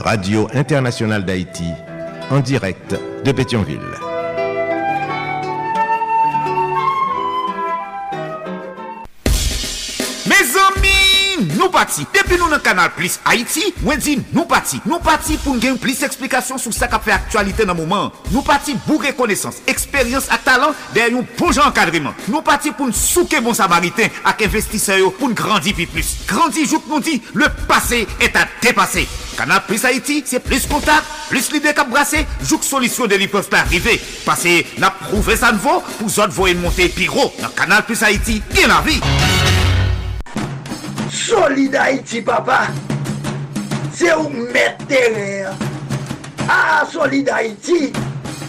Radio Internationale d'Haïti en direct de Pétionville. nou nan kanal Plus Haiti, mwen di nou pati. Nou pati pou gen plis eksplikasyon sou sa ka fe aktualite nan mouman. Nou pati bou rekonesans, eksperyans ak talant der yon pou jan kadriman. Nou pati pou nou souke bon samariten ak investiseyo pou nou grandi pi plus. Grandi jout nou di, le pase et a depase. Kanal Plus Haiti, se plis kontak, plis lide kap brase, jout solisyon de li peuvent pa arrive. Pase, na prouve sa nvo, pou zot voyen monte pi ro. Nan Kanal Plus Haiti, gen la vi. Solid Haïti, papa. C'est où mettre terrain. Ah, Solid Haïti.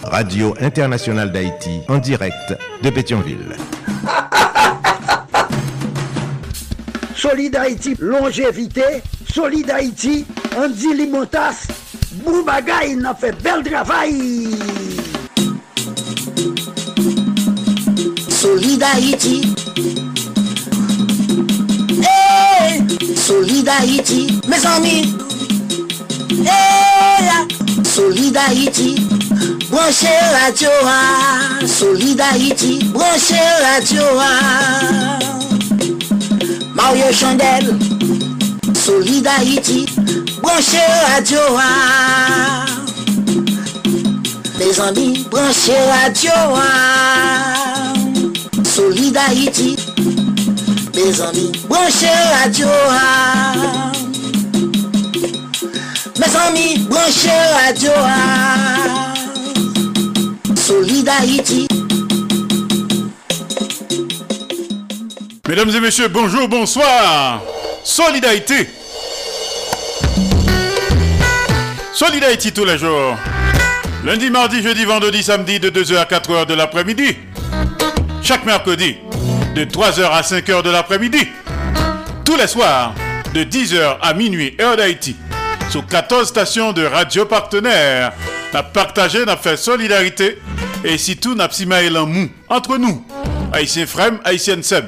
Radio Internationale d'Haïti en direct de Pétionville. Solid Haïti, longévité. Solid Haïti, Andy Limotas. Boubagaï, il a fait bel travail. Solid Haïti. Solid Haïti, mes amis. Hey, Solid Haïti, branchez radio, ah. Solid Haïti, branchez ah. Mario Chandel, Solid Haïti, branchez ah. Mes amis, branchez radio. ah. Solid Haïti, mes amis, branchez radio. Mes amis, branchez radio. Solid Haïti. Mesdames et messieurs, bonjour, bonsoir. Solidarité. Solidarité tous les jours. Lundi, mardi, jeudi, vendredi, samedi de 2h à 4h de l'après-midi. Chaque mercredi de 3h à 5h de l'après-midi. Tous les soirs de 10h à minuit, heure d'Haïti. Sur 14 stations de radio partenaires. N'a partagé, n'a fait solidarité. Et si tout n'a en mou entre nous. Haïtien Frem, Haïtien Seb.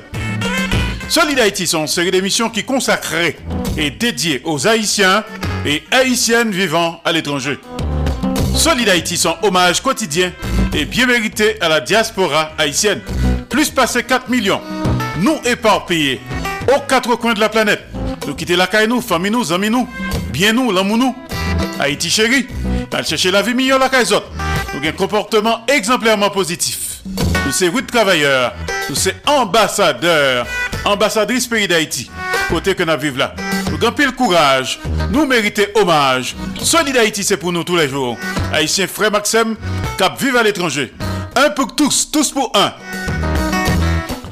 Solid Haïti sont une série d'émissions qui consacrées et dédiées aux Haïtiens et Haïtiennes vivant à l'étranger. Solid Haïti sont hommage quotidien et bien mérité à la diaspora haïtienne. Plus passé 4 millions, nous éparpillés aux quatre coins de la planète. Nous quitter la caille nous, famille nous, amis nous, bien nous, l'amour nous. Haïti chéri, t'as chercher la vie meilleure la caille autres. Nous un comportement exemplairement positif. Nous sommes routes travailleurs, nous sommes ambassadeurs, ambassadrices pays d'Haïti. Côté que nous vivons là. Nous avons pile courage, nous méritons hommage. Solid Haïti, c'est pour nous tous les jours. Haïtien frère Maxime, cap vive à l'étranger. Un pour tous, tous pour un.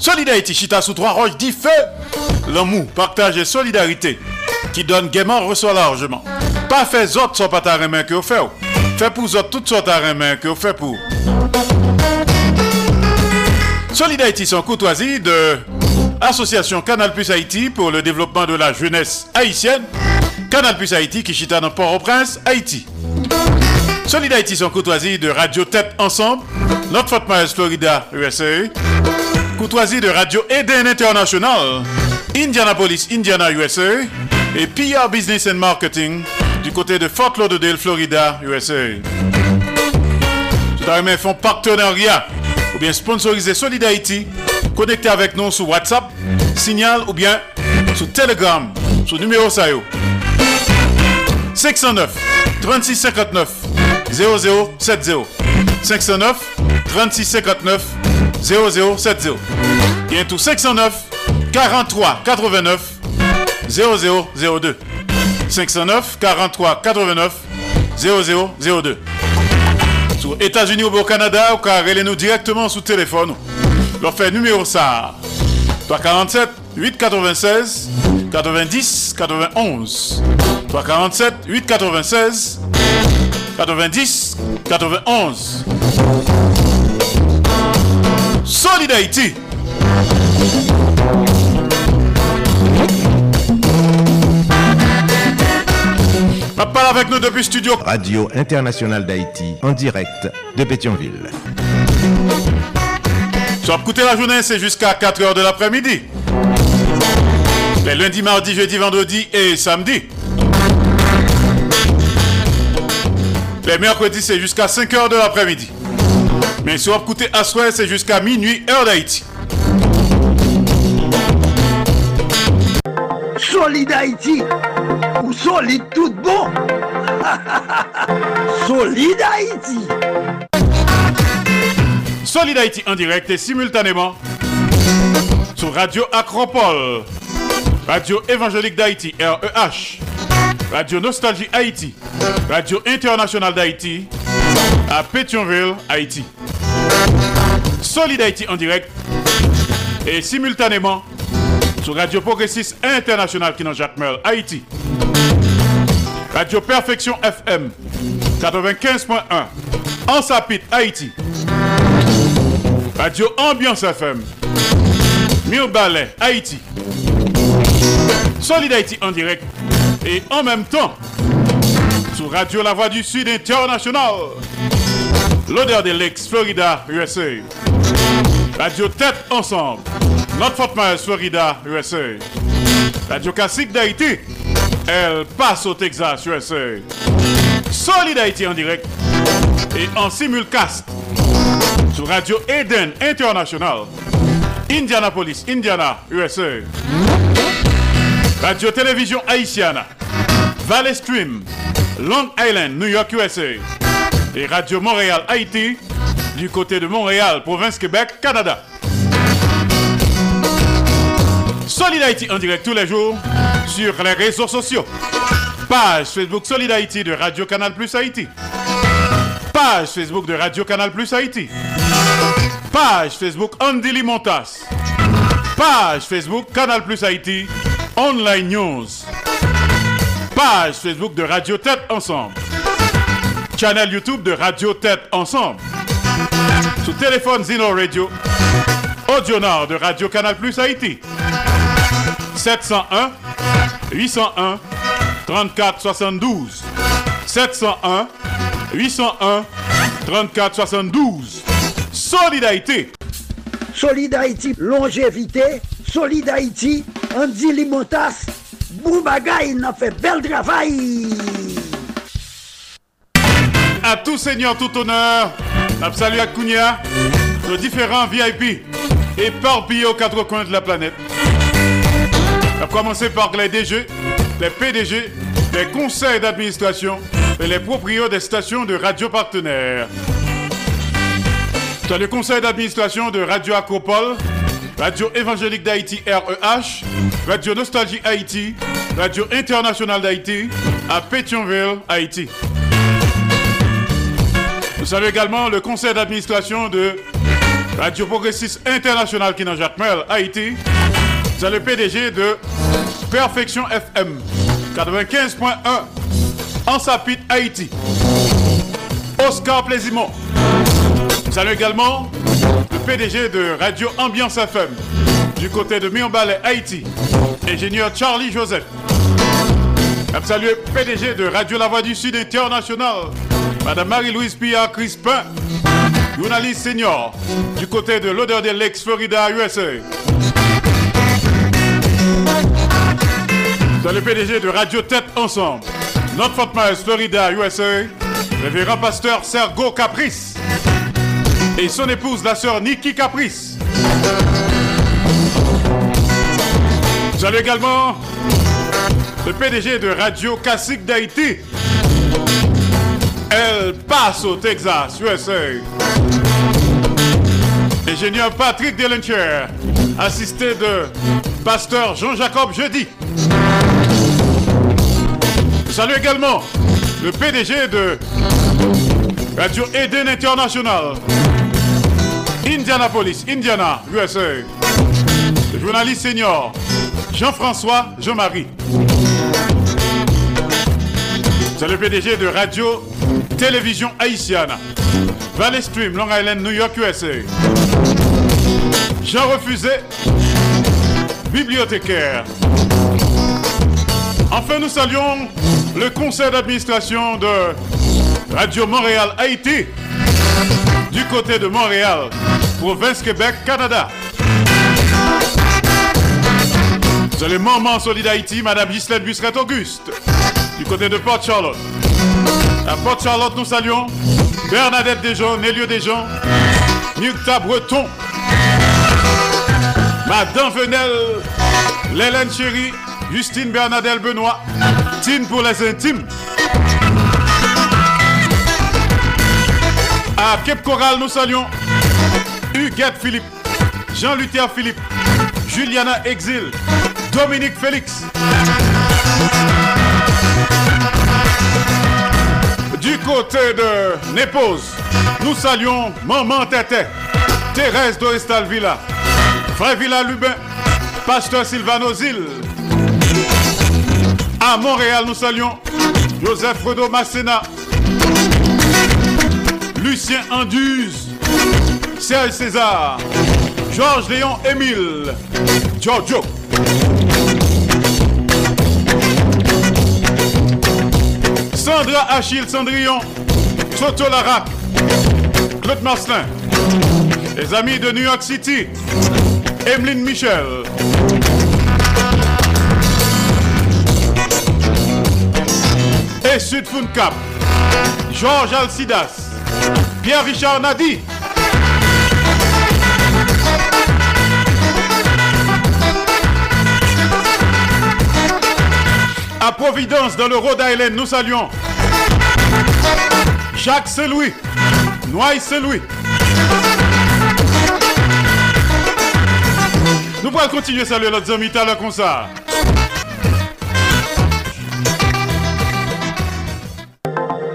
Solid Haïti, chita sous trois roches, dit feu. L'amour, partage et solidarité. Qui donne gaiement, reçoit largement. Pas fait autres sans pas ta main que vous faites. Fait pour autres toutes sortes de main que vous faites pour. Solidarité sans courtoisie de Association Canal Plus Haïti pour le développement de la jeunesse haïtienne. Canal Plus Haïti qui chita dans Port-au-Prince, Haïti. Solidarité sans courtoisie de Radio Tête Ensemble, Notre Fort Myers, Florida, USA. Courtoisie de Radio Eden International, Indianapolis, Indiana, USA. Et PR Business and Marketing du côté de Fort Lauderdale, Florida, USA. Tout à l'heure, font partenariat ou bien sponsoriser Solid. Connectez avec nous sur WhatsApp, Signal ou bien sur Telegram, sur numéro SAYO. 509 3659 0070 509 3659 0070 Bien tout 509 43 89 0002 509 43 89 0002 Sur États-Unis ou au Canada, ou car nous directement sous téléphone. Leur fait numéro ça. 347 896 90 91 347 896 90 91. Solid Haïti. Parle avec nous depuis studio. Radio Internationale d'Haïti, en direct de Pétionville. Sur écouter la journée, c'est jusqu'à 4h de l'après-midi. Les lundis, mardis, jeudi, vendredi et samedi. Les mercredis, c'est jusqu'à 5h de l'après-midi. Mais sur écouter à soir, c'est jusqu'à minuit, heure d'Haïti. Solid Haïti. Ou solide tout bon. Solid Haïti. Solid Haïti en direct et simultanément sur Radio Acropole, Radio Évangélique d'Haïti, REH, Radio Nostalgie Haïti, Radio Internationale d'Haïti, à Pétionville, Haïti. Solid Haïti en direct et simultanément sur Radio Progressiste International qui Jacques Merle, Haïti. Radio Perfection FM 95.1 en Sapit, Haïti. Radio Ambiance FM Ballet, Haïti. Solid Haïti en direct et en même temps sur Radio La Voix du Sud International. L'odeur des Lakes, Florida, USA. Radio Tête Ensemble. Notre Fort Myers, Florida, USA. Radio Classique d'Haïti. Elle passe au Texas, USA. Solid Haïti en direct et en simulcast sur Radio Eden International. Indianapolis, Indiana, USA. Radio Télévision Haïtiana. Valley Stream, Long Island, New York, USA. Et Radio Montréal, Haïti, du côté de Montréal, province Québec, Canada. Solid Haïti en direct tous les jours sur les réseaux sociaux. Page Facebook Solid Haïti de Radio Canal Plus Haïti. Page Facebook de Radio Canal Plus Haïti. Page Facebook Andy Limontas. Page Facebook Canal Plus Haïti. Online News. Page Facebook de Radio Tête Ensemble. Channel YouTube de Radio Tête Ensemble. Sous téléphone Zino Radio. Audio Nord de Radio Canal Plus Haïti. 701 801 34 72 701 801 34 72 Solidarité Solid Haïti, longévité. Solid Haïti, Andy Limotas. Boubagaï, n'a fait bel travail. À tout seigneur, tout honneur, salut à Kounia, nos différents VIP éparpillés aux quatre coins de la planète. A commencer par les DG, les PDG, les conseils d'administration et les propriétaires des stations de radio partenaires. Dans le conseil d'administration de Radio Acropole, Radio Évangélique d'Haïti REH, Radio Nostalgie Haïti, Radio Internationale d'Haïti à Pétionville, Haïti. Nous saluons également le conseil d'administration de Radio Progressiste International qui Jacques Merle, Haïti. C'est le PDG de Perfection FM 95.1 en Sapit, Haïti. Oscar Plaisimont. Salut également le PDG de Radio Ambiance FM du côté de Mionbalais, Haïti. Ingénieur Charlie Joseph. Salut le PDG de Radio La Voix du Sud International. Madame Marie-Louise Pia Crispin. Journaliste senior du côté de l'odeur des Lakes, Florida, USA. Dans le PDG de Radio Tête Ensemble. Notre Fort Myers, Florida, USA. Révérend pasteur Sergo Caprice. Et son épouse, la sœur Nikki Caprice. Salut également le PDG de Radio Classique d'Haïti. Elle passe au Texas, USA. Ingénieur Patrick Delencher, assisté de pasteur Jean-Jacob Jeudi. Salut également le PDG de Radio Eden International, Indianapolis, Indiana, USA. Le journaliste senior Jean-François Jean-Marie. C'est le PDG de Radio Télévision haïtienne. Valley Stream, Long Island, New York, USA. Jean Refusé, bibliothécaire. Enfin, nous saluons le conseil d'administration de Radio Montréal Haïti du côté de Montréal, province Québec, Canada. C'est le moment solide Haïti, Madame Gislaine Busseret Auguste, du côté de Port Charlotte. À Port Charlotte, nous saluons Bernadette Desjons, Nélio Desjons, Nukta Breton, Madame Venel, Lélène Chéri, Justine Bernadette Benoît, Tine pour les intimes. À Cape Coral, nous saluons Huguette Philippe, Jean-Luther Philippe, Juliana Exil, Dominique Félix. Du côté de Népose, nous saluons Maman Tété, Thérèse Dorestal Villa, Frère Villa Lubin, Pasteur Sylvano Zil. À Montréal, nous saluons Joseph Fredo Massena, Lucien Anduze, Serge César, Georges Léon Émile, Giorgio. Sandra Achille Cendrillon, Toto Larac, Claude Marcelin, les amis de New York City, Emeline Michel. Et Sud Cap, Georges Alcidas, Pierre-Richard Nadi. À Providence, dans le Rhode Island, nous saluons Jacques Seloui, Noailles Seloui. Nous pourrons continuer à saluer notre ami à comme ça.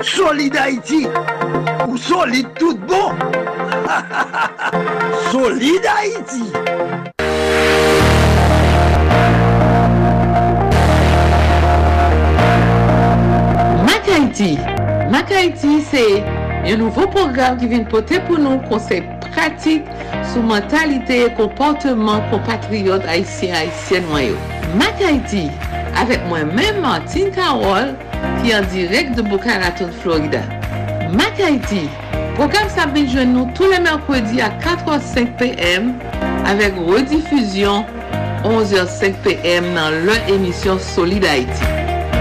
Solide Haïti ou solide tout bon Solide Haïti Haïti Mac Haïti c'est un nouveau programme qui vient porter pour nous conseils pratiques sur mentalité et comportement compatriotes haïtiens haïtiennes noyaux. Mac Haïti avec moi-même Martine Carole qui est en direct de Boca Raton, Florida. Mac Haïti, programme ça vient joindre nous tous les mercredis à 4h05 p.m. avec rediffusion 11h05 p.m. dans leur émission Solid Haïti.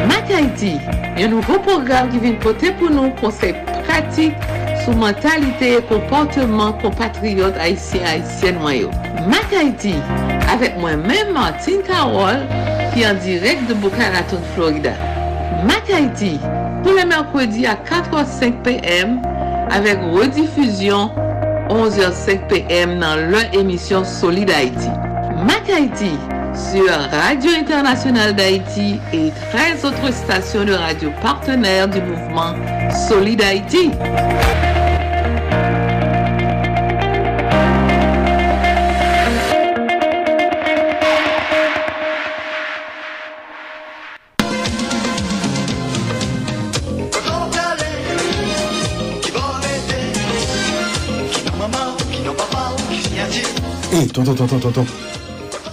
Mak Haiti, yon nouvo program ki vin pote pou nou konsey pratik sou mentalite e komporteman kompatriot Haitien-Haitien mwayo. Mak Haiti, avek mwen men Martin Karol ki an direk de Boca Raton, Florida. Mak Haiti, pou le merkwedi a 4h05 pm avek redifuzyon 11h05 pm nan lè emisyon Solid Haiti. Mak Haiti, sur Radio Internationale d'Haïti et 13 autres stations de radio partenaires du mouvement Solid Haïti. Tonton, tonton, tonton.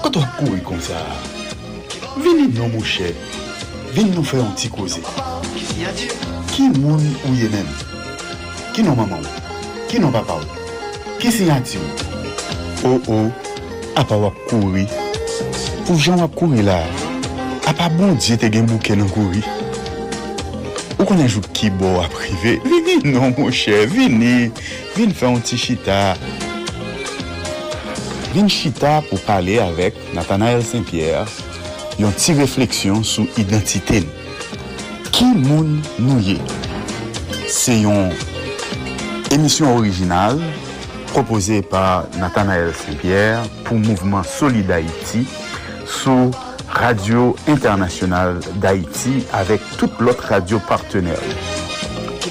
Kato ak kouri kon sa, vini nou mou chè, vini nou fè an ti koze. Ki moun ou ye men? Ki nou maman ou? Ki nou papa ou? Ki si yati ou? Oh, ou oh, ou, apa wak kouri. Pou jan wak kouri la, apa bon diye te gen bouke nan kouri. Ou konen jou ki bo aprive, vini nou mou chè, vini, vini fè an ti chita. vin chita pou pale avek Nathanael Saint-Pierre yon ti refleksyon sou identite nou. Ki moun nou ye? Se yon emisyon orijinal propose pa Nathanael Saint-Pierre pou Mouvement Solid Haïti sou Radio Internationale d'Haïti avek tout lot radio partenèl.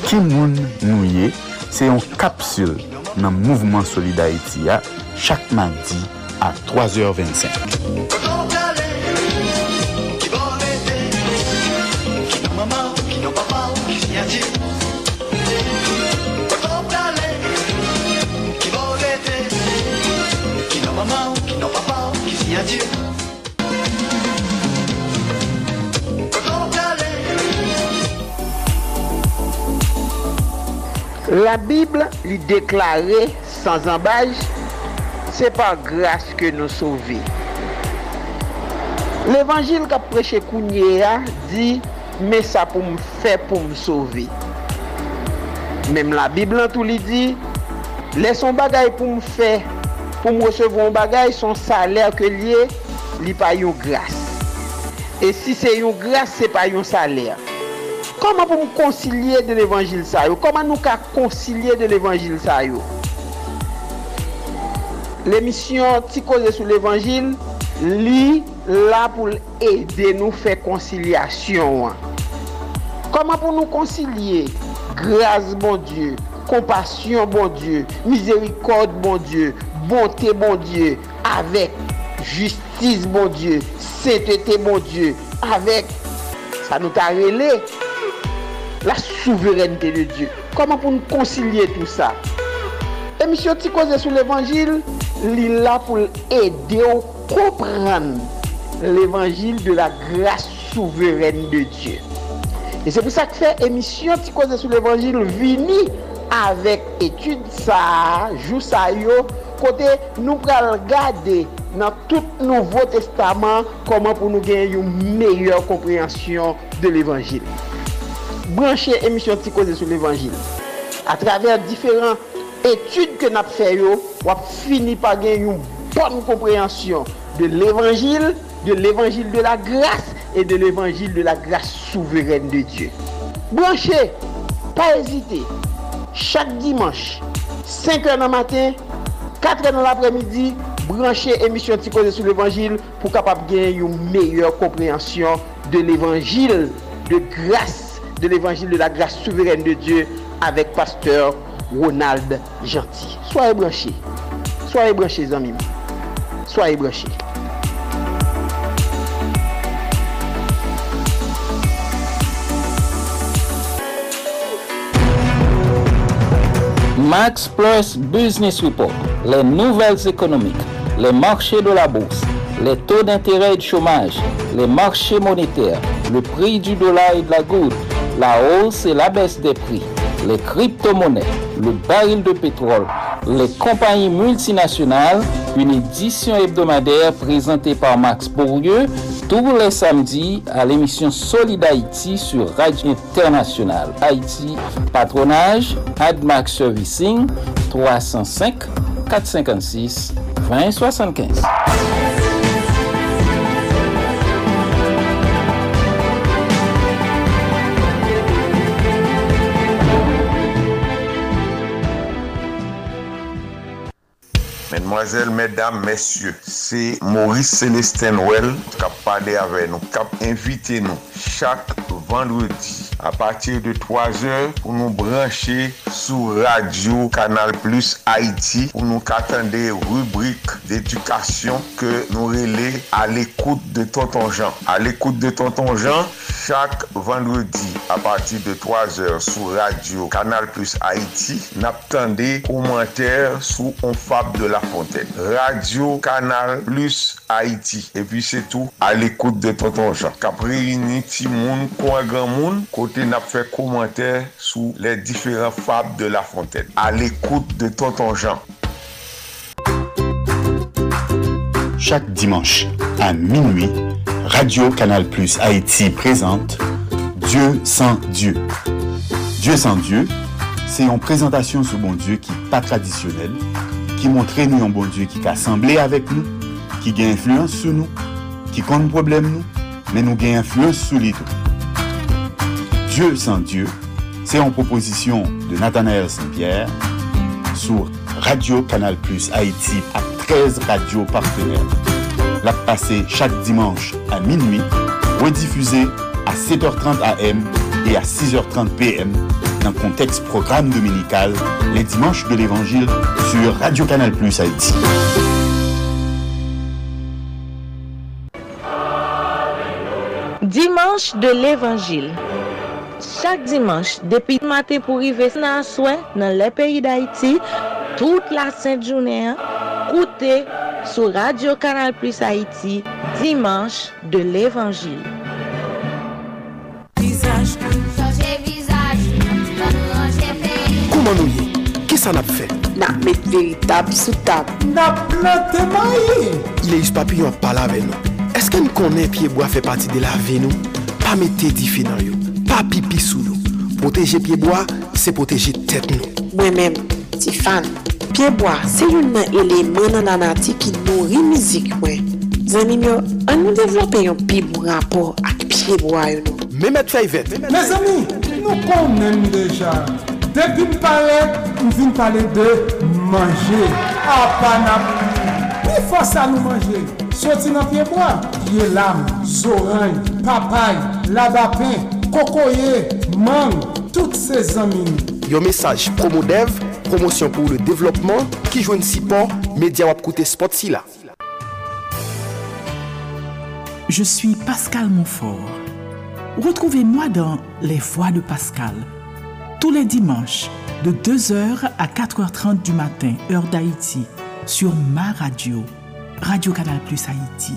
Ki moun nou ye? Se yon kapsul nan Mouvement Solid Haïti ya chaque mardi à 3h25. La Bible lui déclarait sans embâche se pa grase ke nou souve. L'Evangil ka preche kounye ya di, me sa pou m fe pou m souve. Mem la Biblan tou li di, le son bagay pou m fe, pou m resevon bagay, son saler ke liye, li pa yon grase. E si se yon grase, se pa yon saler. Koman pou m konsilye de l'Evangil sa yo? Koman nou ka konsilye de l'Evangil sa yo? L'émission Ticose sous l'Évangile, li la pou l'aider nou fè konsilyasyon. Koman pou nou konsilye? Grâce bon Dieu, compassion bon Dieu, miséricorde bon Dieu, bonté bon Dieu, avec justice bon Dieu, sainteté bon Dieu, avec, ça nous t'a la souveraineté de Dieu. Comment pour nous concilier tout ça? Émission Ticose sous l'évangile, li la pou l'ede ou kompran l'Evangil de la grâce souveraine de Dieu. Et c'est pour ça que fait émission Ti Koze sous l'Evangil vini avèk etude sa, jou sa yo, kote nou pral gade nan tout nouvo testaman koman pou nou gen yon meyèr komprensyon de l'Evangil. Branche émission Ti Koze sous l'Evangil. A travers diferents étude que nous fait yo, on fini par gagner une bonne compréhension de l'évangile, de l'évangile de la grâce et de l'évangile de la grâce souveraine de Dieu. Branchez, pas hésiter. Chaque dimanche, 5h dans le matin, 4h dans l'après-midi, branchez émission Ticosé sur l'évangile pour capable gagner une meilleure compréhension de l'évangile de grâce, de l'évangile de la grâce souveraine de Dieu avec pasteur Ronald Gentil. Soyez branchés. Soyez branchés, amis. Soyez branchés. Max Plus Business Report, les nouvelles économiques, les marchés de la bourse, les taux d'intérêt et de chômage, les marchés monétaires, le prix du dollar et de la goutte, la hausse et la baisse des prix, les crypto-monnaies, le baril de pétrole, les compagnies multinationales, une édition hebdomadaire présentée par Max Bourdieu tous les samedis à l'émission Solid Haïti sur Radio Internationale. Haïti, patronage, AdMax Servicing, 305 456 2075. Mesdames, messieurs, c'est Maurice Célestin Well qui a parlé avec nous, qui a invité nous chaque vendredi à partir de 3 heures pour nous brancher sur Radio Canal Plus Haïti pour nous attendre rubrique d'éducation que nous relais à l'écoute de Tonton Jean. À l'écoute de Tonton Jean, chaque vendredi à partir de 3 heures sur Radio Canal Plus Haïti, n'attendez commentaires sous on fable de la Radio Canal Plus Haïti. Et puis c'est tout à l'écoute de Tonton Jean. Capri réuni Timoun, Coin Grand Moun, côté n'a fait commentaire sous les différents fables de la fontaine. À l'écoute de Tonton Jean. Chaque dimanche à minuit, Radio Canal Plus Haïti présente Dieu sans Dieu. Dieu sans Dieu, c'est une présentation sur bon Dieu qui n'est pas traditionnelle, qui montre nous un bon Dieu qui a avec nous, qui a influence sur nous, qui compte problème nous, mais nous a influence sur tout. Dieu sans Dieu, c'est une proposition de Nathanaël Saint-Pierre sur Radio Canal Plus Haïti à 13 radios partenaires. La passée chaque dimanche à minuit, rediffusée à 7h30 AM et à 6h30 PM dans le contexte programme dominical les dimanches de l'Évangile sur Radio Canal Plus Haïti. Dimanche de l'Évangile. Chaque dimanche, depuis le matin pour arriver dans soin dans les pays d'Haïti, toute la sainte journée, écoutez sur Radio Canal Plus Haïti, dimanche de l'Évangile. Koman nou ye? Ki sa nap fe? Nap met veritab sou tab. Nap plante mayi! Ile yus papi yon pala ve nou. Eske n konen piyeboa fe pati de la ve nou? Pa mette difi nan yo. Pa pipi sou nou. Poteje piyeboa, se poteje tet nou. Mwen men, ti fan, piyeboa se yon nan eleman nan anati ki nou rimizik mwen. Zanim yo, an nou devlope yon piyebou rapor ak piyeboa yo nou. Mè mè tfè yvet. Mè zami, nou konen deja. Depi m pale, m vin pale de manje. Apanap. Mi fosa nou manje. Soti nan piyeboa, piye lam, zoran, papay, labapen, kokoye, mang, tout se zamin. Yo mesaj Promodev, promosyon pou le devlopman, ki jwen si po, media wap koute spot si la. Je suis Pascal Monfort. Retrouvez-moi dans Les Voix de Pascal, tous les dimanches, de 2h à 4h30 du matin, heure d'Haïti, sur ma radio, Radio Canal Plus Haïti,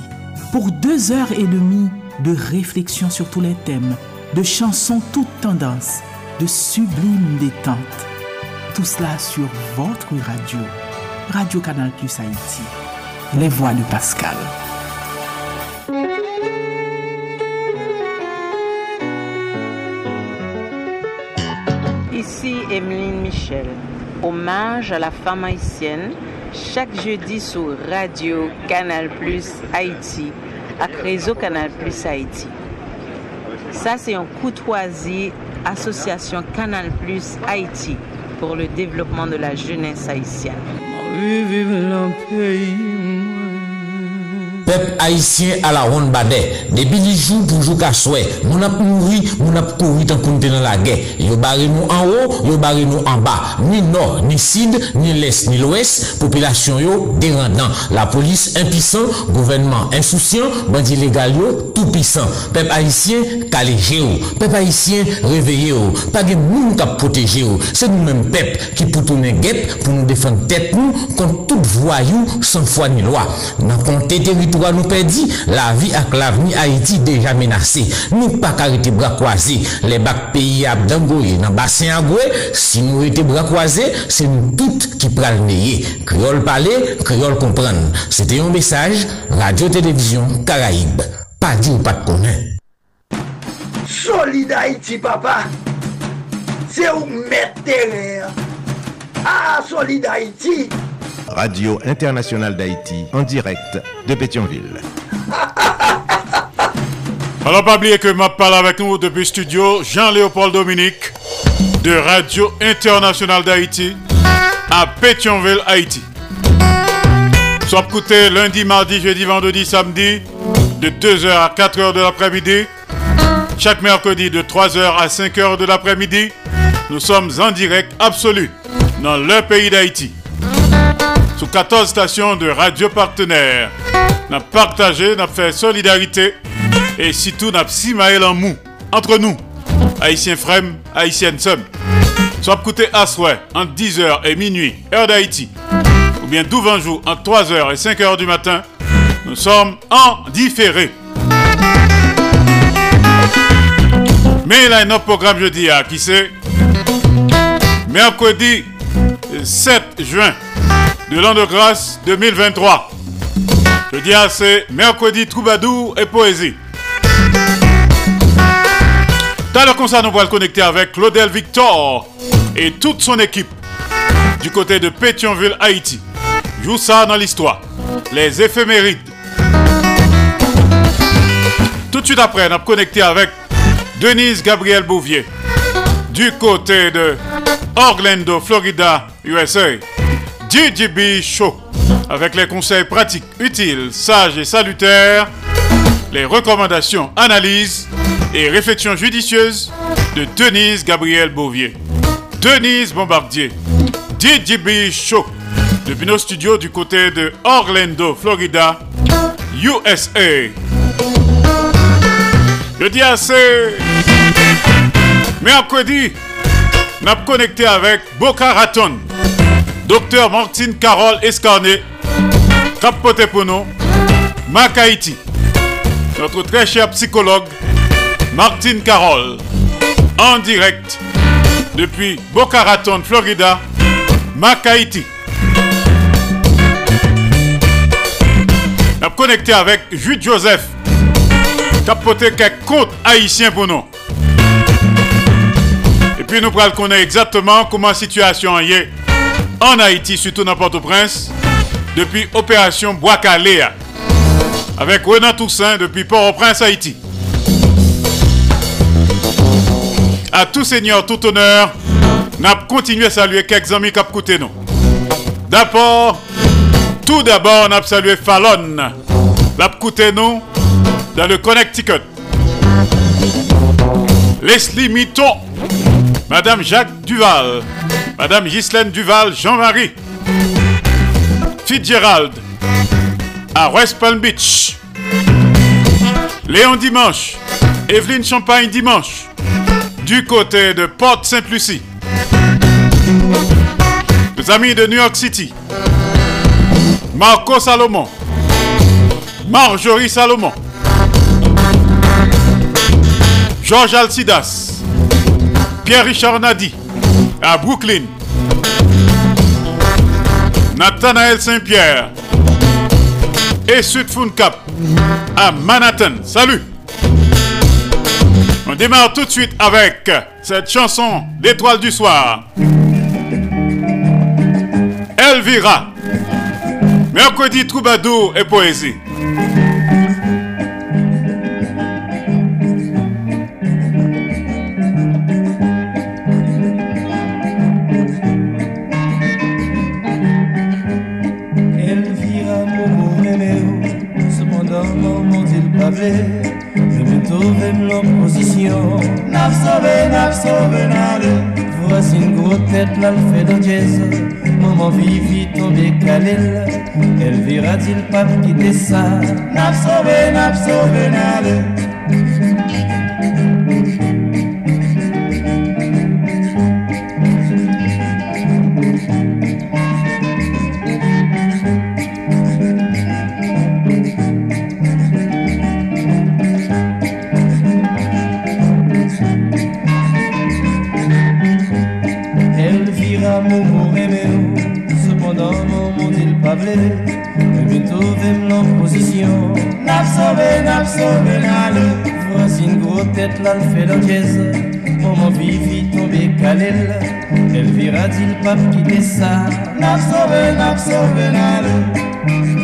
pour deux heures et demie de réflexion sur tous les thèmes, de chansons toutes tendances, de sublimes détentes. Tout cela sur votre radio, Radio Canal Plus Haïti, Les Voix de Pascal. Hommage à la femme haïtienne chaque jeudi sur Radio Canal Plus Haïti ak réseau Canal Plus Haïti. Ça, c'est un courtoisie Association Canal Plus Haïti pour le développement de la jeunesse haïtienne. Peuple haïtien à la ronde badet. Depuis les jours pour jouer qu'à souhait. Mon ap mouri, mon ap couru tant qu'on dans la guerre. Yo barré nous en haut, yo barré nous en bas. Ni nord, ni sud, ni l'est, ni l'ouest. Population yo dérendant. La police impuissant, gouvernement insouciant, bandit légal tout puissant. Peuple haïtien calégé yo. Peuple haïtien réveillé yo. Pas de moun k'ap protéger yo. C'est nous-mêmes peuple qui pour tourner guette pour nous défendre tête nous contre tout voyou sans foi ni loi. Dans compter territoire nous perdit, la vie avec l'avenir Haïti déjà menacée. Nous pas arrêter bras croisés. Les bacs pays à Dangoye, dans bassin à si nous étions bras croisés, c'est nous toutes qui pral nez. Créole parler, créole comprendre. C'était un message, Radio-Télévision Caraïbe. Pas dit ou pas de connaître. Solid Haïti, papa. C'est où mettre terre? Ah, Solid Haïti. Radio Internationale d'Haïti, en direct de Pétionville. Alors, pas oublier que m'a parlé avec nous depuis studio Jean-Léopold Dominique de Radio Internationale d'Haïti à Pétionville, Haïti. Soit écouté lundi, mardi, jeudi, vendredi, samedi de 2h à 4h de l'après-midi. Chaque mercredi de 3h à 5h de l'après-midi. Nous sommes en direct absolu dans le pays d'Haïti sous 14 stations de radio partenaires. N'a partagé, n'a fait solidarité et surtout n'a si maël en mou entre nous, haïtiens frem, haïtiennes sommes. Soit écouté à souhait entre 10h et minuit, heure d'Haïti, ou bien 12 jours entre 3h et 5h du matin, nous sommes en différé. Mais un autre programme jeudi à qui c'est? Mercredi 7 juin de l'an de grâce 2023. Je dis à c'est mercredi troubadour et poésie. Dans le concert, nous allons le connecter avec Claudel Victor et toute son équipe du côté de Pétionville, Haïti. Joue ça dans l'histoire. Les éphémérides. Tout de suite après, nous allons connecter avec Denise Gabriel Bouvier du côté de Orlando, Florida, USA. DJB Show avec les conseils pratiques, utiles, sages et salutaires, les recommandations, analyses et réflexions judicieuses de Denise Gabriel Bouvier. Denise Bombardier, DJB Show, depuis nos studios du côté de Orlando, Florida, USA. Je dis assez. Mercredi, n'a connecté avec Boca Raton. Docteur Martine Carole Escarné, Capote Pono, Mac Haïti. Notre très cher psychologue, Martine Carole, en direct depuis Boca Raton, Florida, Mac Haïti. On connecté avec Jude Joseph, capoté quelques comptes haïtiens pour nous. Et puis nous pourrons connaître exactement comment la situation est en Haïti, surtout dans Port-au-Prince, depuis opération Bois Calais, avec Renan Toussaint depuis Port-au-Prince, Haïti. À tout seigneur, tout honneur, nous continué à saluer quelques amis qui nous. D'abord, tout d'abord, nous salué Fallon, l'a nous dans le Connecticut. Leslie Mitton, Madame Jacques Duval, Madame Ghislaine Duval, Jean-Marie, Fitzgerald, à West Palm Beach, Léon Dimanche, Evelyne Champagne Dimanche, du côté de Porte Sainte-Lucie, nos amis de New York City, Marco Salomon, Marjorie Salomon, Georges Alcidas, Pierre-Richard Nadi, à Brooklyn, Nathanaël Saint-Pierre et Sud Cap à Manhattan. Salut! On démarre tout de suite avec cette chanson L'étoile du soir. Elvira. Mercredi troubadour et poésie. Nap sove nade Voici une grosse tête là le fait de jazz Maman vivi tombe calel Elle verra-t-il pas quitter ça? Nap sove, nap sove fait l'anglaise Maman vivi tombé calel. Elle vira dit le pape quitter ça? N'a sauvé, n'a sauvé, Maman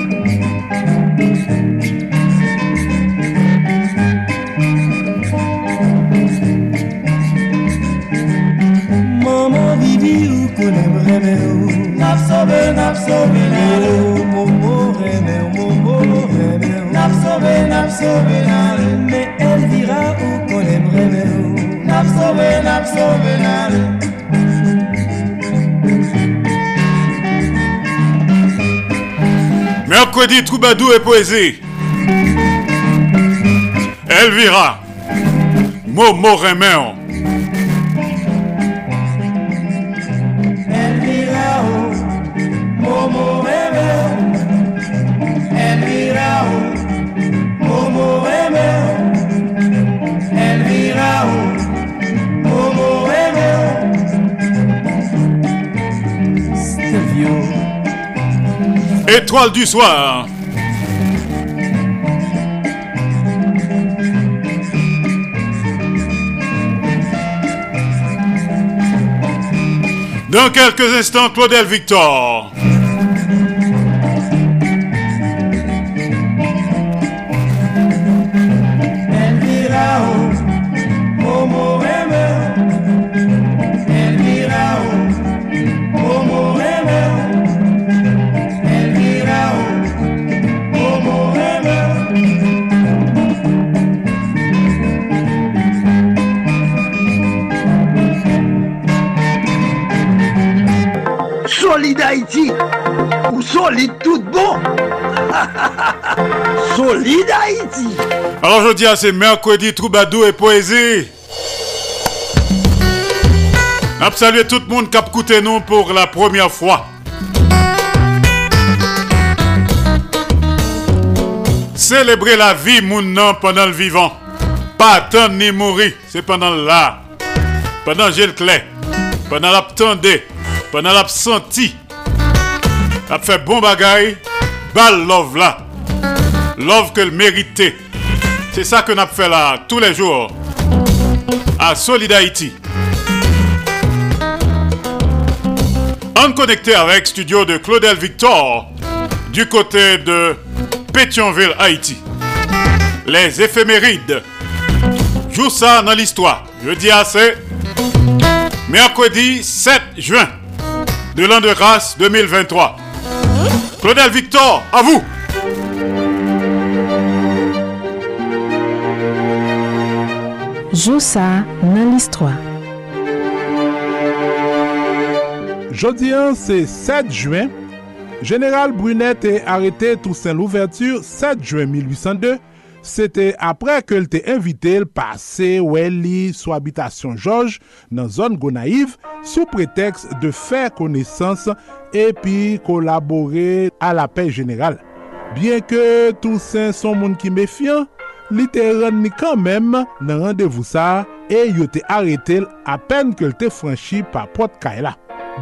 Mercredi, Troubadou et Poésie. Elvira. Momo Reméo. Du soir. Dans quelques instants, Claudel Victor. C'est mercredi Troubadou et Poésie. Je tout le monde qui a écouté nous pour la première fois. Célébrer la vie, mon pendant le vivant. Pas attendre ni mourir, c'est pendant là. Pendant j'ai le clé. pendant l'abtendé, pendant l'absenti, a fait bon bagaille, bal love là. Love que le mérité. C'est ça que nous fait là tous les jours à Solid Haïti. En connecté avec studio de Claudel Victor du côté de Pétionville, Haïti. Les éphémérides. Joue ça dans l'histoire. Je dis assez. Mercredi 7 juin de l'an de grâce 2023. Claudel Victor, à vous. Joue ça dans l'histoire. Jeudi 1, c'est 7 juin. Général Brunet est arrêté Toussaint l'ouverture 7 juin 1802. C'était après que t'est invité le passer Welly sous habitation Georges dans zone Gonaïve sous prétexte de faire connaissance et puis collaborer à la paix générale. Bien que Toussaint son monde qui méfiant, li te ren ni kanmem nan randevou sa e yo te arete l apen ke l te franshi pa pot kay e la.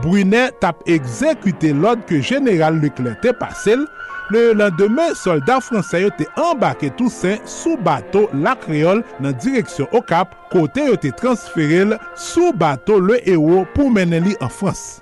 Brunet tap ekzekute lod ke General Leclerc te pasel, le landeme soldat fransay yo te embake tousen sou bato la kreol nan direksyon Okap, kote yo te transferel sou bato le ewo pou menen li an Frans.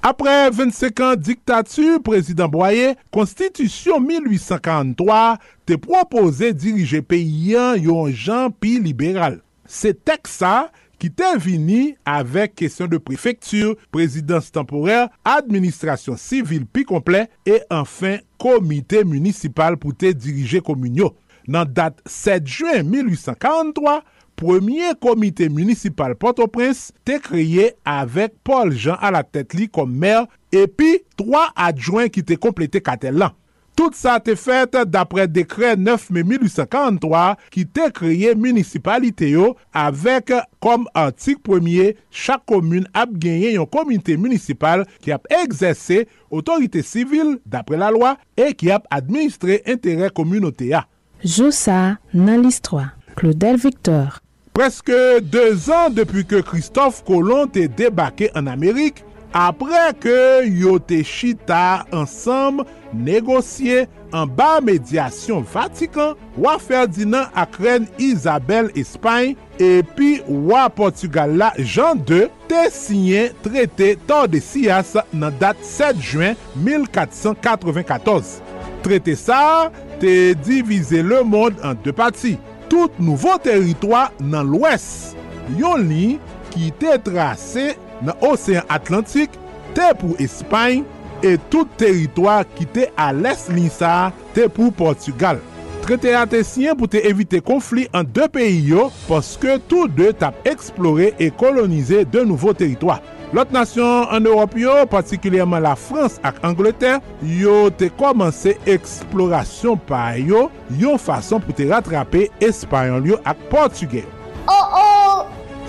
Apre 25 an diktatur, prezident Boye, konstitisyon 1853 te propose dirije peyyan yon jan pi liberal. Se tek sa ki te vini avek kesyon de prefektur, prezidans temporel, administrasyon sivil pi komple, e anfen komite municipal pou te dirije komunyo. Nan dat 7 juen 1853, premier comité municipal Port-au-Prince te créé avec Paul Jean à la tête li comme maire et puis trois adjoints qui te complété Catelan. Tout ça te fait d'après décret 9 mai 1843 qui te créé municipalité yo avec comme article premier chaque commune a gagné un comité municipal qui a exercé autorité civile d'après la loi et qui a administré intérêt communautaire. Joue ça dans l'histoire. Claudel Victor. Preske 2 an depi ke Christophe Colomb te debake an Amerik, apre ke yo te chita ansam negosye an ba medyasyon Vatikan, wa Ferdinand akren Isabel Espany, epi wa Portugal la Jean II te sinyen trete Tordesias nan dat 7 juen 1494. Trete sa, te divize le moun an de pati. tout nouvo teritwa nan lwes. Yon li ki te trase nan Osean Atlantik, te pou Espany, e tout teritwa ki te ales linsa te pou Portugal. Trete atesyen pou te evite konflik an de peyi yo, poske tout de tap eksplore e kolonize de nouvo teritwa. Lot nasyon an Europe yo, patikilyèman la Frans ak Angleterre, yo te komanse eksplorasyon pa yo, yon fason pou te ratrape Espanyol yo ak Portugè. Oh oh!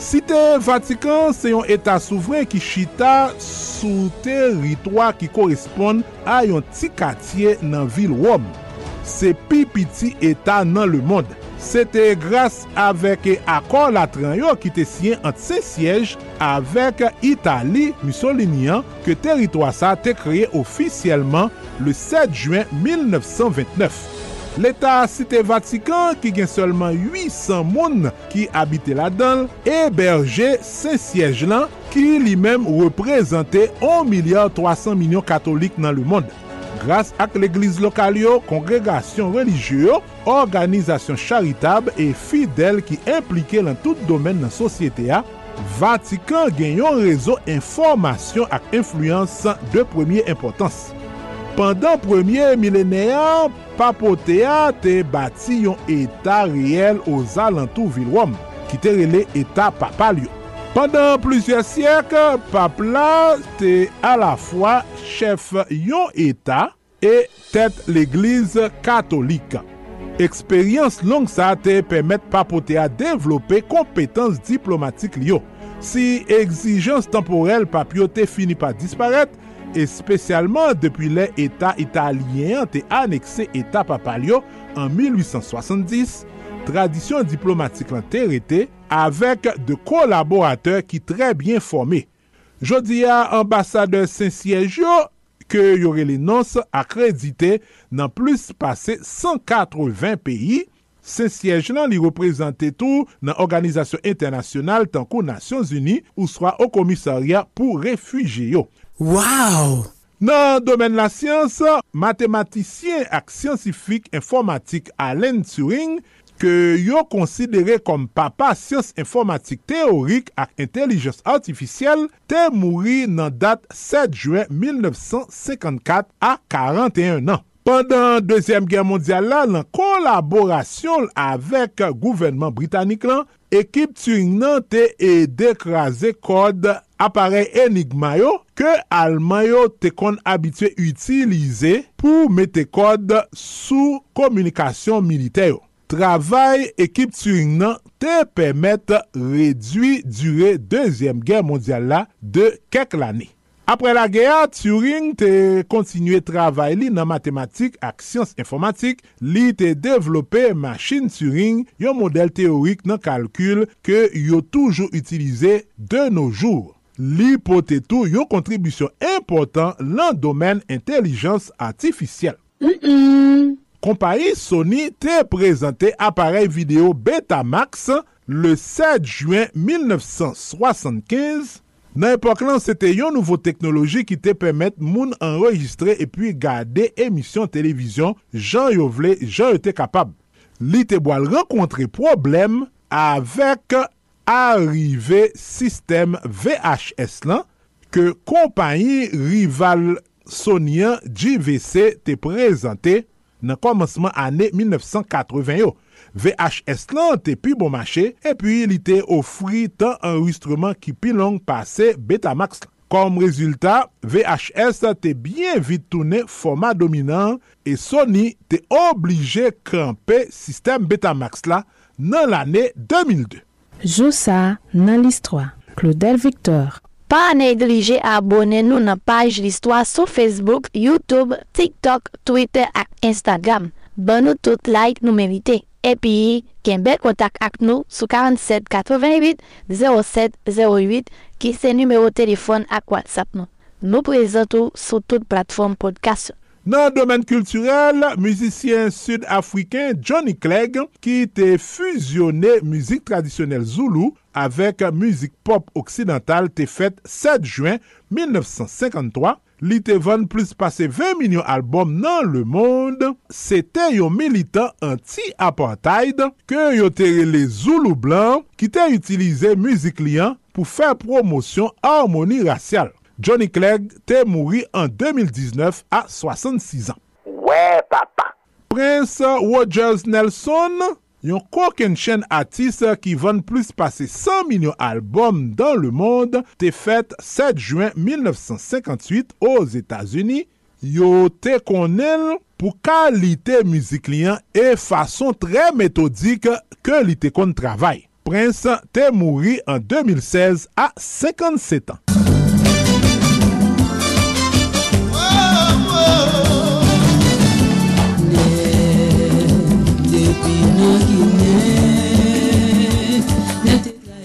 Site Vatikan se yon etat souvren ki chita sou teritwa ki koresponde a yon ti katye nan vil wom. Se pi piti etat nan le monde. se te grase avek akor latran yo ki te siyen ant se siyej avek Itali Mussolinian ke teritwa sa te kreye ofisyelman le 7 juen 1929. L'Etat Site Vatikan ki gen solman 800 moun ki abite la dan, eberje se siyej lan ki li menm reprezente 300 milyon katolik nan le moun. gras ak l'Eglise lokal yo, kongregasyon religyo yo, organizasyon charitab e fidel ki implike lan tout domen nan sosyete ya, Vatikan gen yon rezo informasyon ak influence de premier importans. Pendan premier milenèyan, Papotea te bati yon eta reyel o zalantou vilwom, ki te rele eta papal yo. Pendan plusye syek, papla te a la fwa chef yon eta e tet l'eglize Katolik. Eksperyans long sa te pemet papote a devlope kompetans diplomatik li yo. Si egzijans temporel papyo te fini pa disparet, espesyalman depi le eta italien te anekse eta papalyo an 1870, tradisyon diplomatik lan terete avèk de kolaboratèr ki trè byen formè. Jodi a ambasade Saint-Siège ke yore li nons akredite nan plus pase 180 peyi, Saint-Siège nan li reprezentè tou nan Organizasyon Internasyonal tankou Nasyons Uni ou swa o komisarya pou refuji yo. Waw! Nan domen la siyans, matematisyen ak siyansifik informatik Alain Turing ke yo konsidere kom papa siyans informatik teorik ak intelijens artifisyel te mouri nan dat 7 juen 1954 a 41 an. Pendan Dezyem Gen Mondial la, lan kolaborasyon avèk gouvenman Britannik lan, ekip Turing nan te e dekraze kod aparey enigma yo ke alman yo te kon abitwe utilize pou mete kod sou komunikasyon milite yo. Travay ekip Turing nan te pemet redwi dure Dezyem Gen Mondial la de kek lani. Apre la geya, Turing te kontinue travay li nan matematik ak siyans informatik, li te devlope machin Turing yon model teorik nan kalkul ke yo toujou utilize de nou jour. Li pote tou yon kontribisyon important lan domen intelijans atifisyel. Mm -mm. Kompany Sony te prezante aparey video Betamax le 7 juen 1975. Nan epok lan, se te yon nouvo teknoloji ki te pemet moun enregistre e pi gade emisyon televizyon jan yo vle, jan yo te kapab. Li te boal renkontre problem avek arrive sistem VHS lan ke kompanyi rival Sonyan JVC te prezante nan komanseman ane 1980 yo. VHS lan te pi bon mache, epi li te ofri tan enregistreman ki pi long pase Betamax. Kom rezultat, VHS te bien vit toune format dominant e Sony te oblige kranpe sistem Betamax la nan l'ane 2002. Joussa nan list 3. Claudel Victor Pa neglije abone nou nan paj listwa sou Facebook, Youtube, TikTok, Twitter ak Instagram. Ban nou tout like nou merite. Epi, ken bel kontak ak nou sou 47 88 07 08 ki se numero telefon ak WhatsApp nou. Nou prezentou sou tout platform podcast. Nan domen kulturel, müzisyen sud-afriken Johnny Clegg ki te fusionne müzik tradisyonel Zulu avèk müzik pop oksidental te fèt 7 juen 1953, li te van plus pase 20 milyon albom nan le monde. se te yon militant anti-apartheid ke yon tere le Zulu Blanc ki te utilize müzik liyan pou fè promosyon harmoni rasyal. Johnny Clegg te mouri an 2019 a 66 an. Ouè ouais, papa! Prince Rogers Nelson yon koken chen atis ki ven plus pase 100 milyon albom dan le monde te fet 7 juen 1958 os Etats-Unis, yo te konel pou kalite mizik liyan e fason tre metodik ke li te kon travay. Prince te mouri an 2016 a 57 an.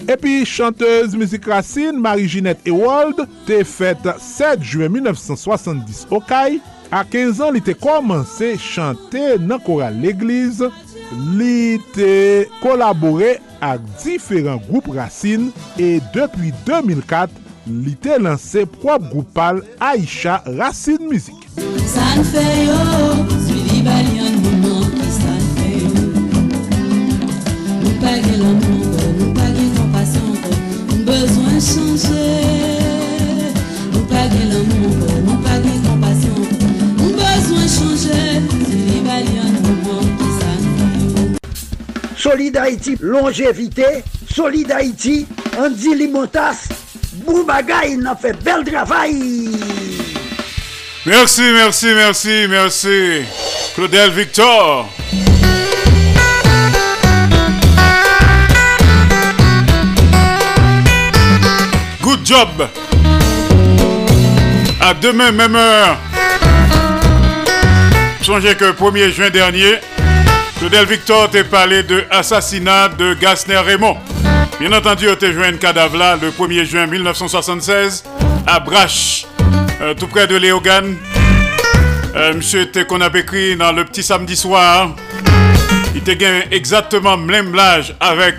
Epi chanteuse mizik racine Marie-Ginette Ewald te fète 7 juen 1970 Okay. A 15 an li te komanse chante nan koral l'eglize. Li te kolabore ak diferent group racine e depi 2004 li te lanse prop groupal Aisha Racine Music. San feyo, suivi balyan mounan ki san feyo. Mou page lan mounan. Bezwen chanje Nou pa gen l'amou Nou pa gen kompasyon Nou bezwen chanje Si li balyon nou bon ki sa nou Solid Haïti, longévité. Solid Haïti, Andy Limotas. Bou bagay nan fe bel travay Merci, merci, merci, merci. Claudel Victor job. À demain, même heure. Songez que 1er juin dernier, Claudel Victor t'a parlé de assassinat de Gasner Raymond. Bien entendu, t'a joué un cadavre là le 1er juin 1976 à Brache, euh, tout près de Léogane. Euh, monsieur qu'on a écrit dans le petit samedi soir. Il était exactement le même âge avec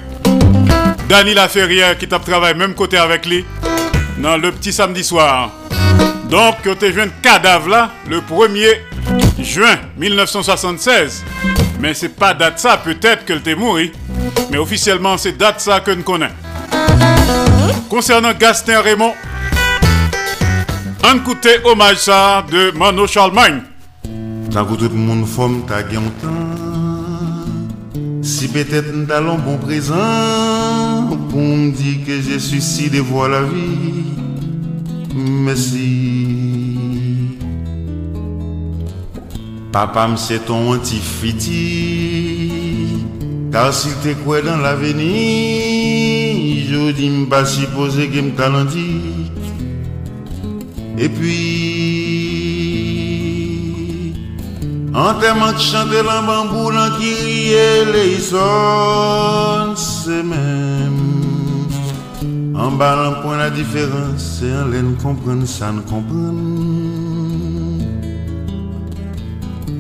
Dany Laferrière qui t'a travaillé même côté avec lui dans le petit samedi soir. Donc, tu joué un cadavre là le 1er juin 1976. Mais c'est pas date ça, peut-être qu'elle t'est mort. Mais officiellement, c'est date ça que nous connaissons. Concernant Gaston Raymond, un côté hommage ça de Mano Charlemagne. Que tout le monde forme ta Si peut-être nous allons bon présent pour me dire que je suis si suicidé voir la vie. Merci. Papa, c'est ton antifiti. Car si t'es quoi dans l'avenir, je dis pas supposé que me m'talentique. Et puis, en t'aimant chanter la bambou, qui riait les sons, c'est même. En bas, point la différence, c'est en laine comprendre, ça ne comprend.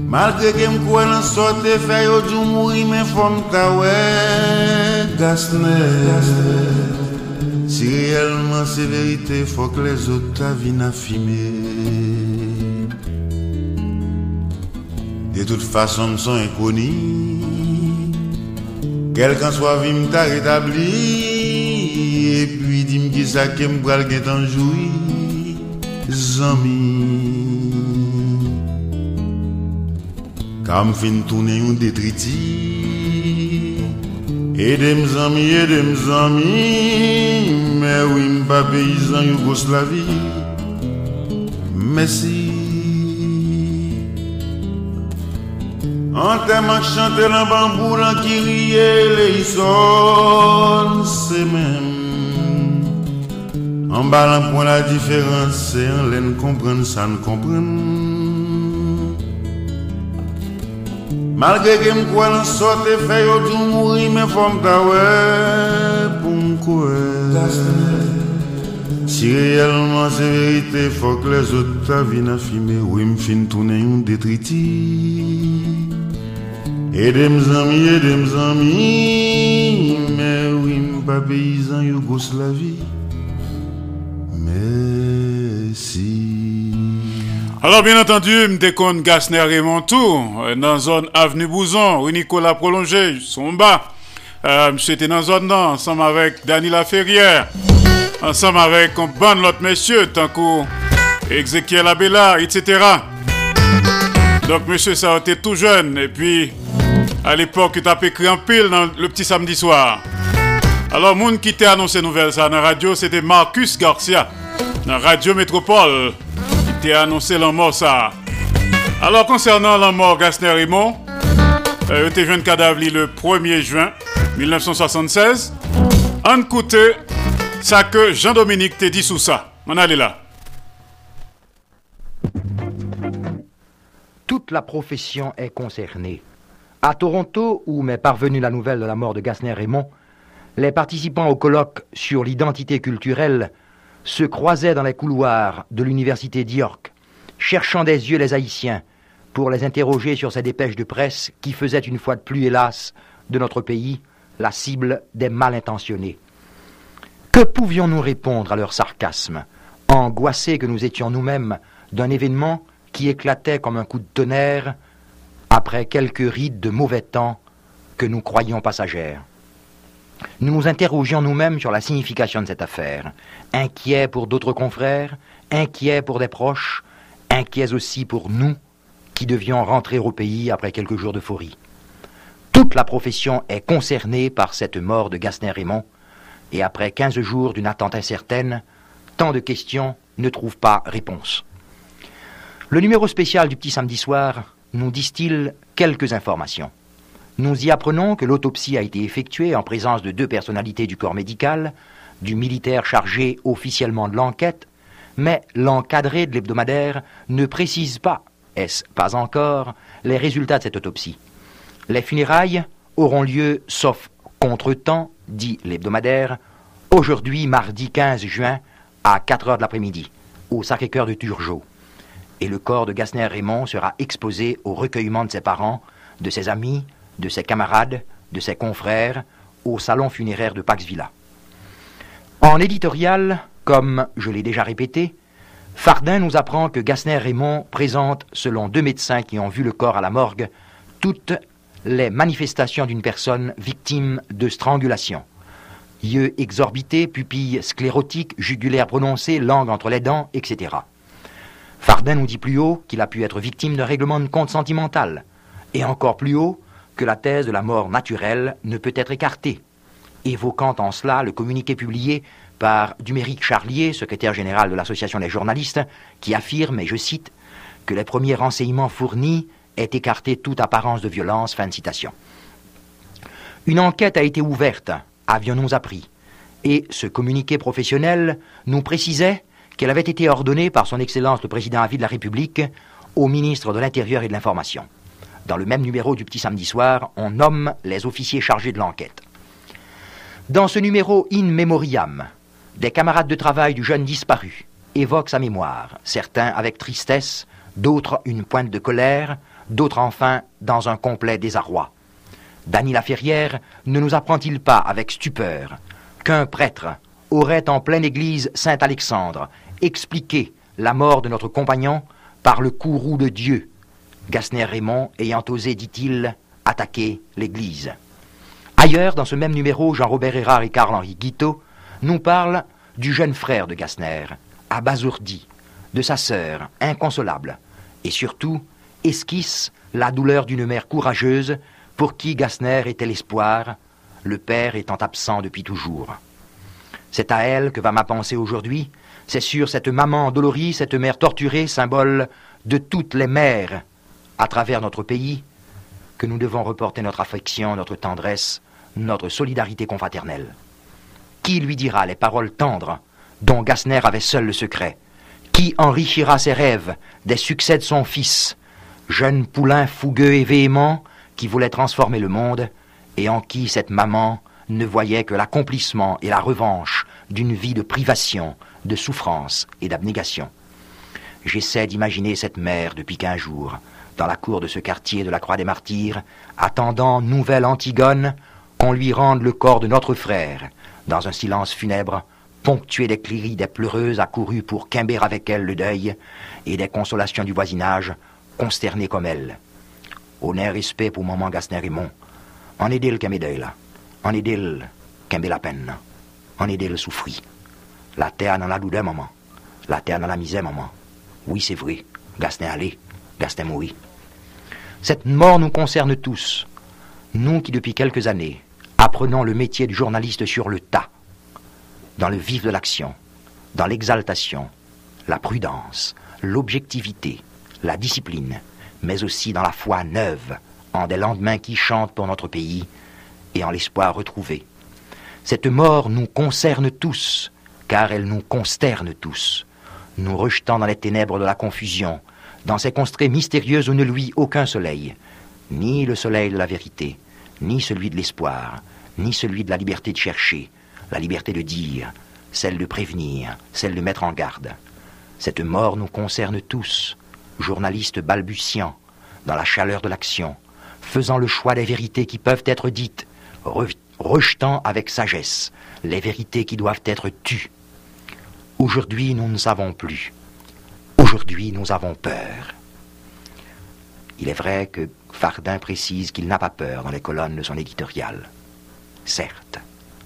Malgré que crois dans sorte de faire, je mourir, mais forme ta ouais, Si réellement c'est vérité, faut que les autres ta vie De toute façon, sont inconnus. Quelqu'un soit vie t'a rétabli. Ki sa kem pral gen tanjoui Zami. Kam fin toune yon detriti Edem zami, edem zami. Mè wim pa peyizan Yugoslavi Mèsi An teman chante lan bambou lan ki riye le yison se mèm An balan pou la diferans Se an len kompren san kompren. Malgre gen mkwen an sote Fè yo tou mouri men fòm ta wè Pou mkwen Si reyelman se verite Fòk le zot ta vin afime Ou m fin toune yon detriti. Edem zami, edem zami Mè ou m pa peyizan yo gos la vi Alors, bien entendu, je compte Gasner et Montour, dans la zone Avenue Bouzon, où Nicolas Prolongé, son bas. Euh, était dans la zone ensemble avec Daniela Ferrière, ensemble avec un bon l'autre monsieur, tant que Ezekiel Abela, etc. Donc, monsieur, ça a été tout jeune, et puis. À l'époque, tu as écrit en pile dans le petit samedi soir. Alors, monde qui t'a annoncé nouvelle ça dans la radio, c'était Marcus Garcia, Radio Métropole, qui t'a annoncé la mort ça. Alors, concernant la mort Gasner Raymond, euh, était jeune cadavre le 1er juin 1976. En côté, ça que Jean-Dominique t'a dit sous ça. On allait là. Toute la profession est concernée. À Toronto, où m'est parvenue la nouvelle de la mort de Gasner Raymond, les participants au colloque sur l'identité culturelle se croisaient dans les couloirs de l'université d'York, cherchant des yeux les Haïtiens pour les interroger sur ces dépêches de presse qui faisaient une fois de plus, hélas, de notre pays la cible des mal intentionnés. Que pouvions-nous répondre à leur sarcasme, angoissés que nous étions nous-mêmes d'un événement qui éclatait comme un coup de tonnerre après quelques rides de mauvais temps que nous croyions passagères? Nous nous interrogions nous-mêmes sur la signification de cette affaire, inquiets pour d'autres confrères, inquiets pour des proches, inquiets aussi pour nous qui devions rentrer au pays après quelques jours d'euphorie. Toute la profession est concernée par cette mort de Gasner Raymond, et après quinze jours d'une attente incertaine, tant de questions ne trouvent pas réponse. Le numéro spécial du petit samedi soir nous disent-ils quelques informations. Nous y apprenons que l'autopsie a été effectuée en présence de deux personnalités du corps médical, du militaire chargé officiellement de l'enquête, mais l'encadré de l'hebdomadaire ne précise pas, est-ce pas encore, les résultats de cette autopsie. Les funérailles auront lieu, sauf contretemps, dit l'hebdomadaire, aujourd'hui, mardi 15 juin, à 4 heures de l'après-midi, au Sacré-Cœur de Turgeau. Et le corps de Gasner Raymond sera exposé au recueillement de ses parents, de ses amis, de ses camarades, de ses confrères, au salon funéraire de Pax Villa. En éditorial, comme je l'ai déjà répété, Fardin nous apprend que Gasner Raymond présente, selon deux médecins qui ont vu le corps à la morgue, toutes les manifestations d'une personne victime de strangulation. Yeux exorbités, pupilles sclérotiques, jugulaires prononcées, langue entre les dents, etc. Fardin nous dit plus haut qu'il a pu être victime d'un règlement de compte sentimental, et encore plus haut que la thèse de la mort naturelle ne peut être écartée, évoquant en cela le communiqué publié par Duméric Charlier, secrétaire général de l'Association des journalistes, qui affirme, et je cite, que les premiers renseignements fournis aient écarté toute apparence de violence. Fin de citation. Une enquête a été ouverte, avions-nous appris, et ce communiqué professionnel nous précisait qu'elle avait été ordonnée par son Excellence le Président à de la République au ministre de l'Intérieur et de l'Information. Dans le même numéro du Petit Samedi Soir, on nomme les officiers chargés de l'enquête. Dans ce numéro In Memoriam, des camarades de travail du jeune disparu évoquent sa mémoire, certains avec tristesse, d'autres une pointe de colère, d'autres enfin dans un complet désarroi. Dany Laferrière ne nous apprend-il pas avec stupeur qu'un prêtre aurait en pleine église Saint-Alexandre expliqué la mort de notre compagnon par le courroux de Dieu, Gasner Raymond ayant osé, dit-il, attaquer l'église. Ailleurs, dans ce même numéro, Jean-Robert Hérard et Karl-Henri Guiteau nous parlent du jeune frère de Gasner, abasourdi, de sa sœur, inconsolable, et surtout esquisse la douleur d'une mère courageuse pour qui Gasner était l'espoir, le père étant absent depuis toujours. C'est à elle que va ma pensée aujourd'hui, c'est sur cette maman dolorie, cette mère torturée, symbole de toutes les mères à travers notre pays, que nous devons reporter notre affection, notre tendresse, notre solidarité confraternelle. Qui lui dira les paroles tendres dont Gasner avait seul le secret? Qui enrichira ses rêves des succès de son fils, jeune poulain fougueux et véhément qui voulait transformer le monde et en qui cette maman ne voyait que l'accomplissement et la revanche d'une vie de privation, de souffrance et d'abnégation. J'essaie d'imaginer cette mère depuis quinze jours, dans la cour de ce quartier de la Croix des Martyrs, attendant nouvelle Antigone, qu'on lui rende le corps de notre frère, dans un silence funèbre, ponctué des cliris des pleureuses accourues pour quimber avec elle le deuil, et des consolations du voisinage, consternées comme elle. Honneur respect pour maman Gasner Raymond. En est-il qu'un deuil là? En est-il qu'un la peine? En est-il souffrit La terre dans la douleur, maman. La terre dans la misère, maman. Oui, c'est vrai. Gasner allé. Gasner mourit. Cette mort nous concerne tous. Nous qui, depuis quelques années, apprenons le métier du journaliste sur le tas, dans le vif de l'action, dans l'exaltation, la prudence, l'objectivité, la discipline, mais aussi dans la foi neuve, en des lendemains qui chantent pour notre pays et en l'espoir retrouvé. Cette mort nous concerne tous, car elle nous consterne tous, nous rejetant dans les ténèbres de la confusion, dans ces constrées mystérieuses où ne luit aucun soleil, ni le soleil de la vérité, ni celui de l'espoir, ni celui de la liberté de chercher, la liberté de dire, celle de prévenir, celle de mettre en garde. Cette mort nous concerne tous, journalistes balbutiants, dans la chaleur de l'action, faisant le choix des vérités qui peuvent être dites, rejetant avec sagesse les vérités qui doivent être tues. Aujourd'hui, nous ne savons plus. Aujourd'hui, nous avons peur. Il est vrai que Fardin précise qu'il n'a pas peur dans les colonnes de son éditorial. Certes,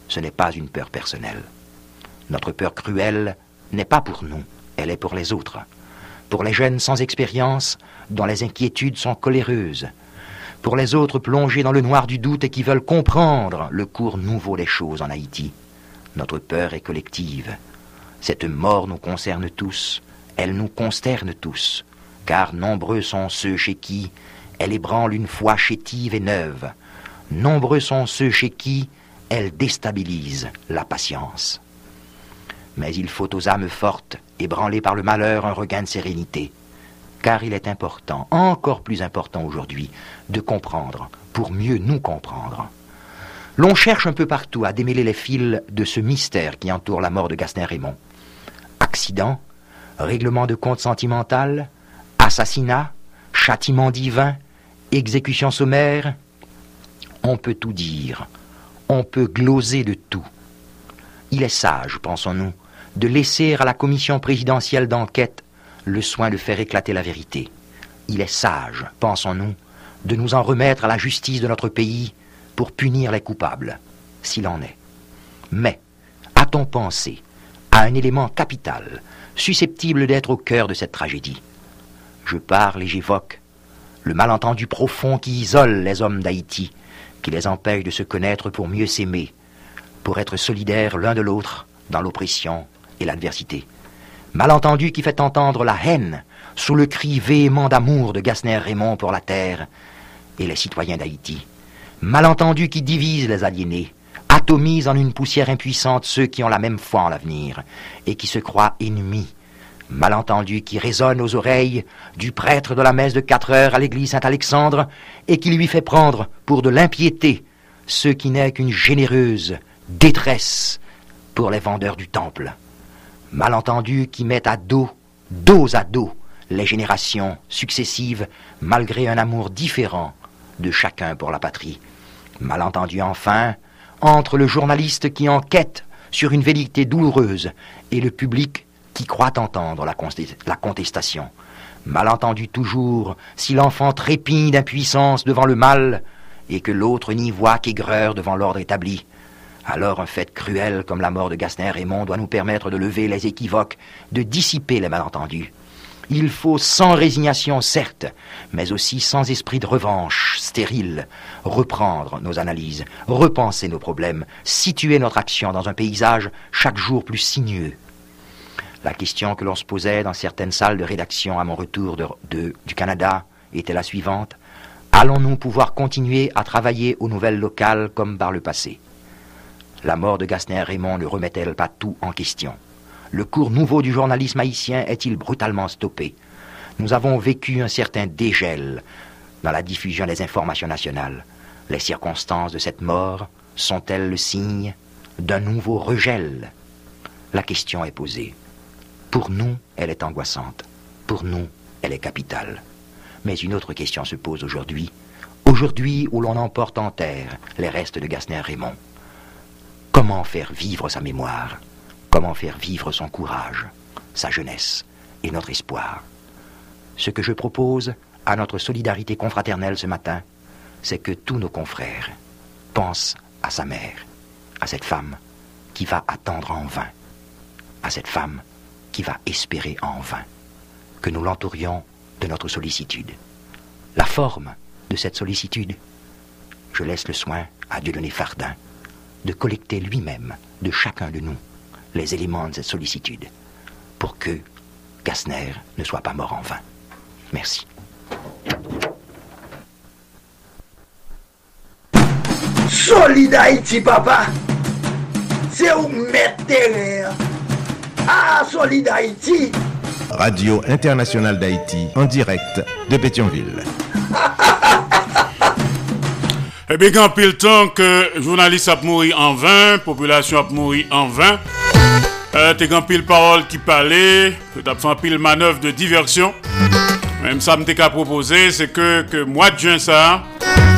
ce n'est pas une peur personnelle. Notre peur cruelle n'est pas pour nous, elle est pour les autres. Pour les jeunes sans expérience, dont les inquiétudes sont coléreuses. Pour les autres plongés dans le noir du doute et qui veulent comprendre le cours nouveau des choses en Haïti. Notre peur est collective. Cette mort nous concerne tous, elle nous consterne tous, car nombreux sont ceux chez qui elle ébranle une foi chétive et neuve. Nombreux sont ceux chez qui elle déstabilise la patience. Mais il faut aux âmes fortes, ébranlées par le malheur, un regain de sérénité. car il est important, encore plus important aujourd'hui, de comprendre pour mieux nous comprendre. L'on cherche un peu partout à démêler les fils de ce mystère qui entoure la mort de Gaston Raymond. Accident, règlement de compte sentimental, assassinat, châtiment divin, exécution sommaire, on peut tout dire, on peut gloser de tout. Il est sage, pensons-nous, de laisser à la commission présidentielle d'enquête le soin de faire éclater la vérité. Il est sage, pensons-nous, de nous en remettre à la justice de notre pays pour punir les coupables, s'il en est. Mais a-t-on pensé à un élément capital, susceptible d'être au cœur de cette tragédie Je parle et j'évoque le malentendu profond qui isole les hommes d'Haïti, qui les empêche de se connaître pour mieux s'aimer, pour être solidaires l'un de l'autre dans l'oppression et l'adversité. Malentendu qui fait entendre la haine sous le cri véhément d'amour de Gasner Raymond pour la terre et les citoyens d'Haïti. Malentendu qui divise les aliénés, atomise en une poussière impuissante ceux qui ont la même foi en l'avenir et qui se croient ennemis malentendu qui résonne aux oreilles du prêtre de la messe de quatre heures à l'église Saint-Alexandre et qui lui fait prendre pour de l'impiété ce qui n'est qu'une généreuse détresse pour les vendeurs du temple. Malentendu qui met à dos, dos à dos, les générations successives malgré un amour différent de chacun pour la patrie. Malentendu enfin entre le journaliste qui enquête sur une vérité douloureuse et le public qui croit entendre la, contestation. Malentendu toujours, si l'enfant trépigne d'impuissance devant le mal, et que l'autre n'y voit qu'aigreur devant l'ordre établi. Alors un fait cruel comme la mort de Gaston Raymond doit nous permettre de lever les équivoques, de dissiper les malentendus. Il faut sans résignation, certes, mais aussi sans esprit de revanche stérile, reprendre nos analyses, repenser nos problèmes, situer notre action dans un paysage chaque jour plus sinueux, la question que l'on se posait dans certaines salles de rédaction à mon retour du Canada était la suivante. Allons-nous pouvoir continuer à travailler aux nouvelles locales comme par le passé? La mort de Gasner Raymond ne remet-elle pas tout en question? Le cours nouveau du journalisme haïtien est-il brutalement stoppé? Nous avons vécu un certain dégel dans la diffusion des informations nationales. Les circonstances de cette mort sont-elles le signe d'un nouveau regel? La question est posée. Pour nous, elle est angoissante. Pour nous, elle est capitale. Mais une autre question se pose aujourd'hui. Aujourd'hui où l'on emporte en terre les restes de Gasner Raymond. Comment faire vivre sa mémoire? Comment faire vivre son courage, sa jeunesse et notre espoir Ce que je propose à notre solidarité confraternelle ce matin, c'est que tous nos confrères pensent à sa mère, à cette femme qui va attendre en vain, à cette femme qui va espérer en vain que nous l'entourions de notre sollicitude. La forme de cette sollicitude, je laisse le soin à Dieudonné Fardin de collecter lui-même de chacun de nous les éléments de cette sollicitude pour que Gassner ne soit pas mort en vain. Merci. Solid papa! C'est où mettre ah, Solid Haïti Radio Internationale d'Haïti, en direct de Pétionville. Eh bien, quand le temps que journaliste a mouru en vain, population a mouru en vain, euh, t'es grand pile parole qui parlait, t'as fait pile manœuvre de diversion. Même ça me qu'à proposer, c'est que, que mois de juin ça,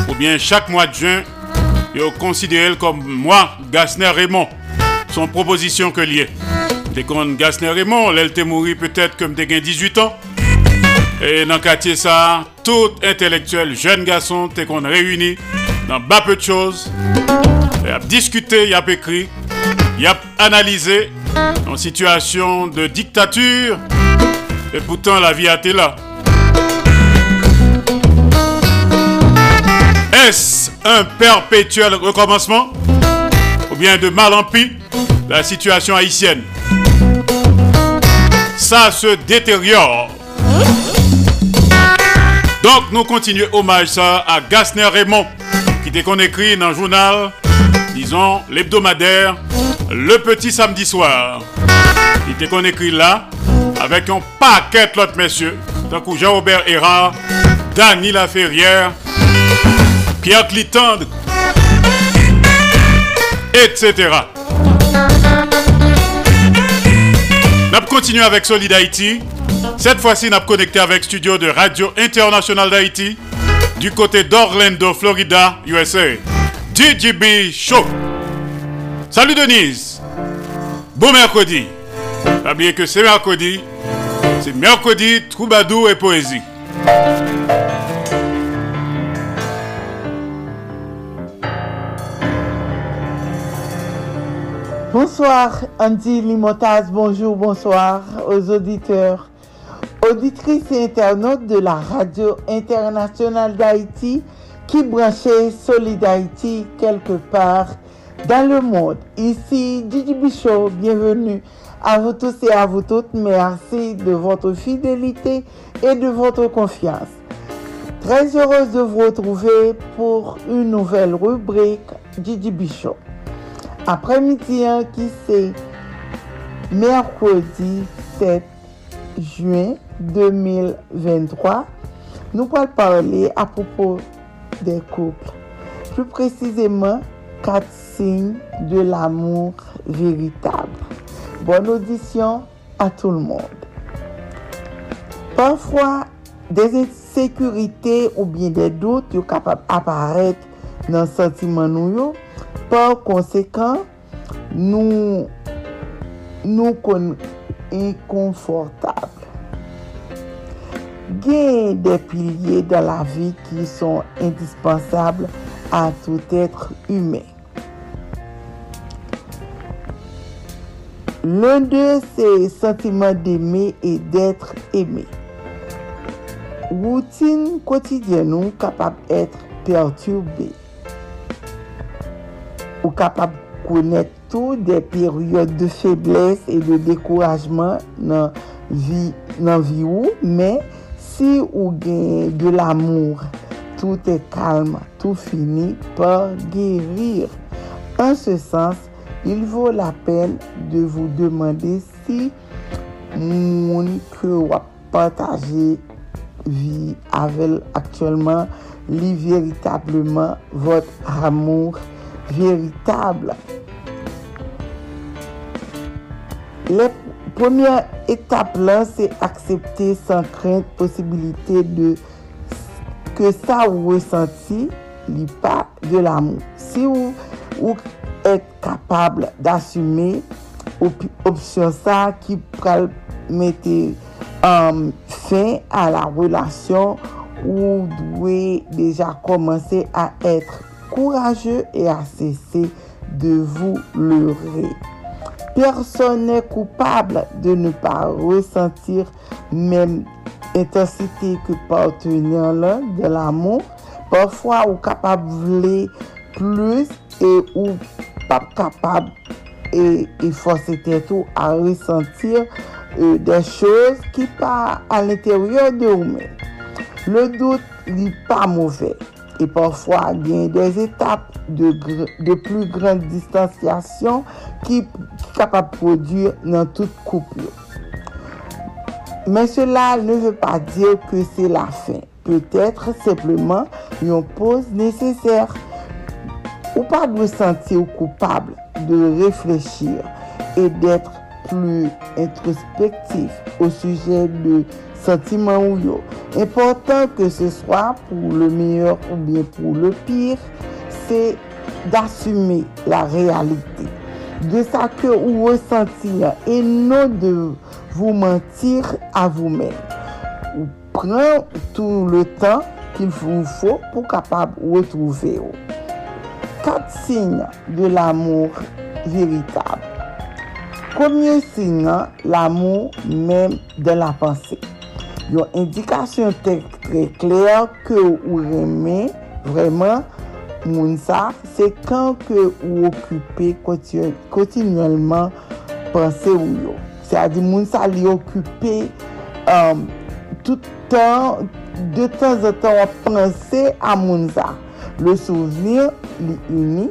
ou bien chaque mois de juin, yo considéré comme moi, Gasner Raymond, son proposition que lié. T'es qu'on Gasner Raymond, l'elle t'est mouru peut-être comme t'es 18 ans. Et dans le quartier ça, tout intellectuel, jeune garçon, t'es qu'on réuni dans bas peu de choses. Il a discuté, il a écrit, a analysé en situation de dictature. Et pourtant la vie a été là. Est-ce un perpétuel recommencement ou bien de mal en pis la situation haïtienne? Ça se détériore. Donc nous continuons hommage ça à Gasner Raymond, qui était qu'on écrit dans le journal, l'hebdomadaire, le petit samedi soir. Il était qu'on là, avec un paquet l'autre messieurs, Tant Jean-Robert Erard, Dany Laferrière, Pierre Clitande, etc. Nous continuons avec Solid Haïti. Cette fois-ci, nous connecté avec studio de Radio International d'Haïti du côté d'Orlando, Florida, USA. DJB Show. Salut Denise. Bon mercredi. Pas oublier que c'est mercredi. C'est mercredi, troubadour et poésie. Bonsoir Andy Limotas, bonjour, bonsoir aux auditeurs, auditrices et internautes de la radio internationale d'Haïti qui branchait Solid Haïti quelque part dans le monde. Ici Gigi Bichot, bienvenue à vous tous et à vous toutes. Merci de votre fidélité et de votre confiance. Très heureuse de vous retrouver pour une nouvelle rubrique Gigi Bichot. Après-midi hein, qui c'est mercredi 7 juin 2023, nous allons parler à propos des couples. Plus précisément, 4 signe de l'amour véritable. Bonne audition à tout le monde. Parfois, des insécurités ou bien des doutes sont capables d'apparaître dans le sentiment nous. Par conséquent, nous nous inconfortables. Gain des piliers dans la vie qui sont indispensables à tout être humain. L'un d'eux, c'est sentiment d'aimer et d'être aimé. Routine quotidienne ou capable d'être perturbée. Ou capable de connaître toutes des périodes de faiblesse et de découragement dans vie, dans vie ou, mais si ou gagne de l'amour, tout est calme, tout finit par guérir. En ce sens, il vaut la peine de vous demander si moun ke wap pataje vi avel aktuelman li veritableman vot amour veritable. Le premier étape lan se aksepte san krent posibilite de ke sa ou resanti li pa de l'amou. Si ou, ou capable d'assumer option ça qui peut mettre um, fin à la relation ou devez déjà commencer à être courageux et à cesser de vous leurrer. Personne n'est coupable de ne pas ressentir même intensité que partenaire de l'amour. Parfois, ou capable plus et ou pas capable et, et forcer tout à ressentir euh, des choses qui pas à l'intérieur de vous-même. Le doute n'est pas mauvais et parfois il y a des étapes de, de plus grande distanciation qui sont capables de produire dans toute couple. Mais cela ne veut pas dire que c'est la fin. Peut-être simplement une pause nécessaire. Ou pas de se sentir coupable de réfléchir et d'être plus introspectif au sujet de sentiments ou yo. Important que ce soit pour le meilleur ou bien pour le pire, c'est d'assumer la réalité de ça que vous ressentez et non de vous mentir à vous-même. Ou prenez tout le temps qu'il vous faut pour capable retrouver. 4 signes de l'amour véritable. Premier signe, l'amour même de la pensée. Yon indikasyon tek tre kler ke ou reme vreman moun sa, se kan ke ou okupe kontinuelman panse ou yo. Se a di moun sa li okupe um, euh, toutan, de tan zan tan panse a moun sa. Le souvenir li uni,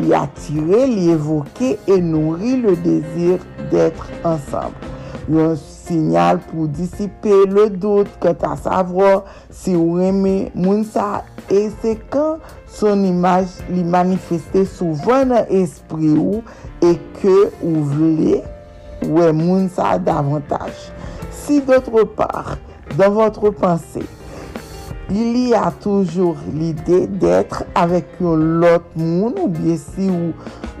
li attire, li évoquer et nourrit le désir d'être ensemble. Yon sinyal pou disipe le dout ke ta savwa si ou reme moun sa. E se kan son imaj li manifeste souvan nan espri ou e ke ou vle ou e moun sa davantaj. Si d'otre par, dan votre pensée, Lili a toujou l'ide d'etre avèk yon lot moun ou bie si ou,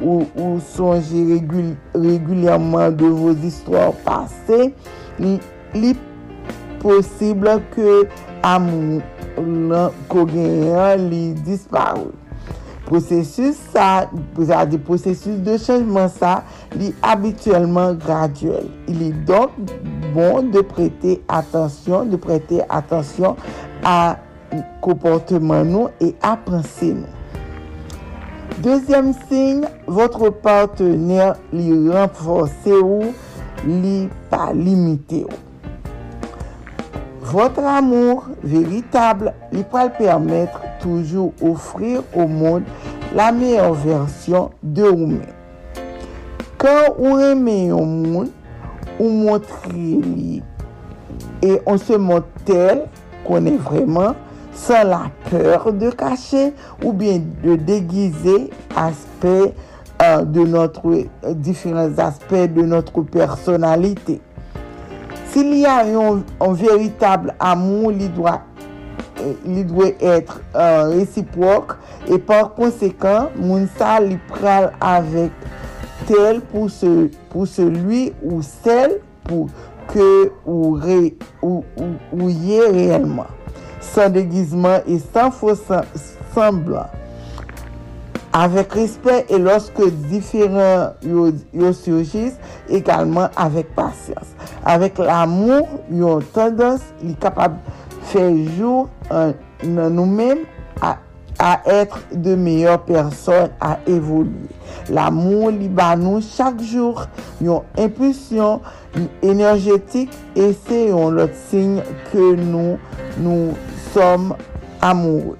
ou, ou sonje regul, regulyaman de vòs istwòr pase, li, li posible ke amou lan kogenyan li disparou. Prosesus sa, prosesus de chanjman sa, li graduel. Il est donc bon de prêter attention, de prêter attention a comportement nou et a pensée nou. Deuxième signe, votre partenaire li renforce ou li pa limite ou. Votre amour véritable li pa le permettre toujou offrir au monde la meilleure version de ou-même. Quand ou reme yon moun, ou montre li et on se montre tel qu'on est vraiment sans la peur de cacher ou bien de déguiser aspect de notre différents aspects de notre personnalité. S'il y a yon véritable amour, li doit li dwe etre uh, resiprok e par konsekant moun sa li pral avek tel pou se, pou se lui ou sel pou ke ou, re, ou, ou, ou ye reyelman. San degizman e san fos semblan avek respet e loske diferan yo, yo surjis ekalman avek pasyans. Avek l'amou yo tendans li kapab Fejou euh, nan nou men a, a etre de meyor person a evolye. L'amour li ba nou chak jour yon impulsyon enerjetik e se yon lot sign ke nou nou som amoure.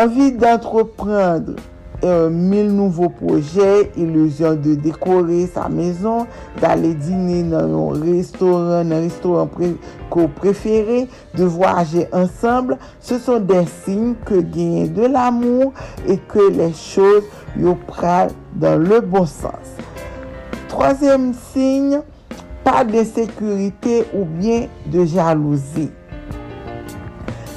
Envi d'entreprendre Euh, mil nouvo proje, iluzyon de dekore sa mezon, d'ale dine nan yon restoran, nan restoran pre, ko prefere, de voyaje ansamble, se son den sin ke genye de l'amour e ke le chos yo pral dan le bon sens. Troasyem sin, pa de sekurite ou bien de jalouzi.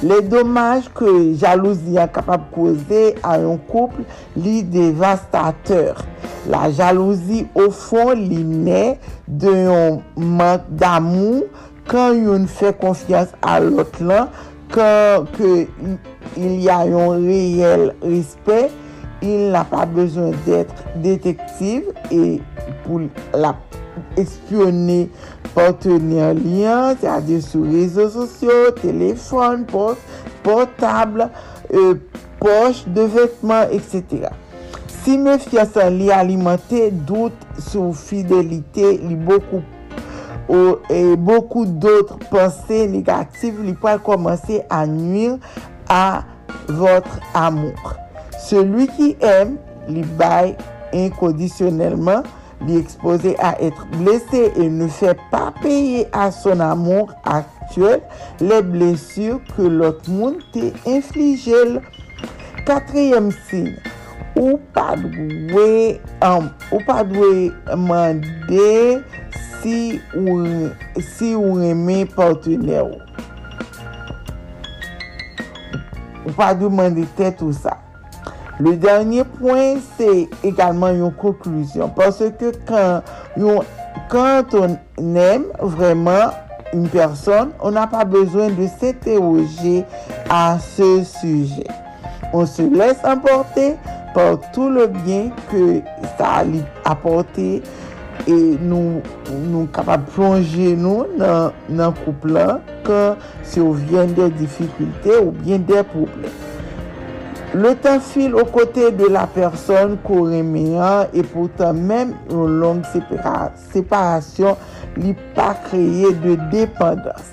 Le domaj ke jalouzi a kapab koze a yon kouple li devastateur. La jalouzi ou fon li ne de yon mank d'amou kan yon fè konfians a lot lan, kan ke il y a yon reyel respect, il n'a pa bezon d'etre detektiv e pou la espyonne partenèr liyan, se adi sou rezo sosyo, telefon, post, portable, euh, poche de vetman, etc. Si me fyasa li alimante, dout sou fidelite li bokou ou e bokou doutre pense negatif li pou al komanse a nuir a votre amour. Celui ki em, li baye inkondisyonelman lui exposé à être blessé et ne fait pas payer à son amour actuel les blessures que l'autre monde t'a infligées. Quatrième signe, ou pas doué, um, ou pas doué demander si ou, si ou aimé partenaire. Ou pas demander tête ou ça. Le dernye poin, se egalman yon konklusyon. Pase ke kan, yon, kant on nem vreman yon person, on n'a pa bezwen de se teoje a se suje. On se lese importe par tout le bien ke sa li aporte e nou, nou kapab plonge nou nan, nan kouplan ke se ou vyen de dificulte ou vyen de pouple. Le temps file aux côtés de la personne qu'on et pourtant même une longue séparation n'est pas créée de dépendance.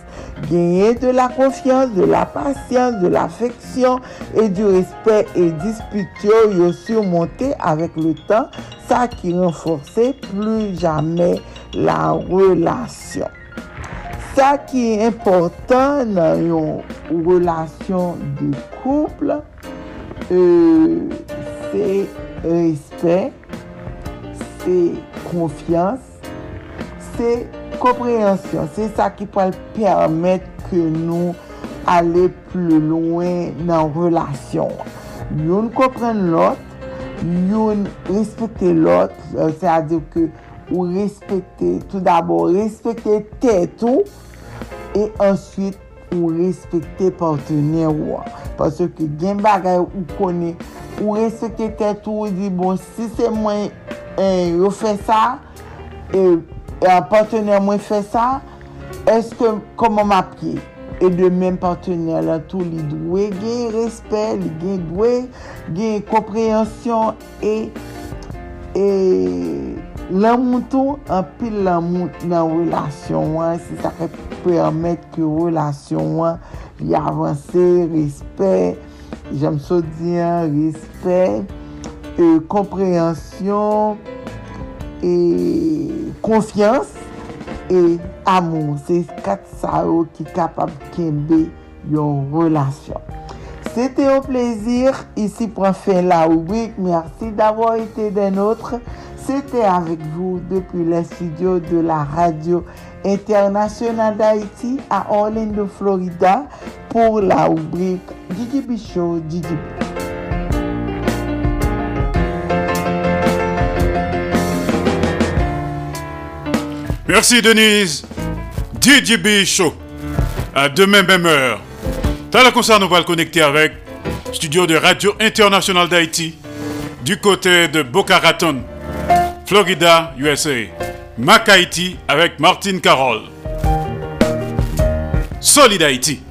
Gagner de la confiance, de la patience, de l'affection et du respect et disputio y surmonté avec le temps, ça qui renforçait plus jamais la relasyon. Sa ki important nan yon relasyon de kouple, c'est respect, c'est confiance, c'est compréhension. C'est ça qui peut permettre que nous aller plus loin dans relation. Nous comprenons l'autre, nous respectons l'autre, euh, c'est-à-dire que ou respecter, tout d'abord respecter tes tout, et ensuite ou respekte partenè wò. Pasè ke gen bagay ou kone, ou respekte tèt ou di bon, si se mwen eh, yo fè sa, e eh, partenè mwen fè sa, eske koman ma pye? E de men partenè la tou li dwe gen respect, li gen dwe, gen komprehensyon, e... e La mouton anpil la mout nan relasyon wan, se sa ke permèt ke relasyon wan li avansè, respè, jèm so diyan, respè, e, euh, komprehensyon, e, konfians, e amou. Se kat sa yo ki kapab kenbe yon relasyon. C'était au plaisir. Ici prend fin la rubrique. Merci d'avoir été des nôtres. Sete avik vou depi le studio de la radio internasyonal d'Haïti a Orlando, Florida pou la oubik Didi Bichot, Bichot. Merci Denise. DJB Show. À demain même heure. Dans la concert, nous allons le connecter avec studio de Radio International d'Haïti du côté de Boca Raton, Florida, USA. Mac Haïti avec Martine Carole. Solid.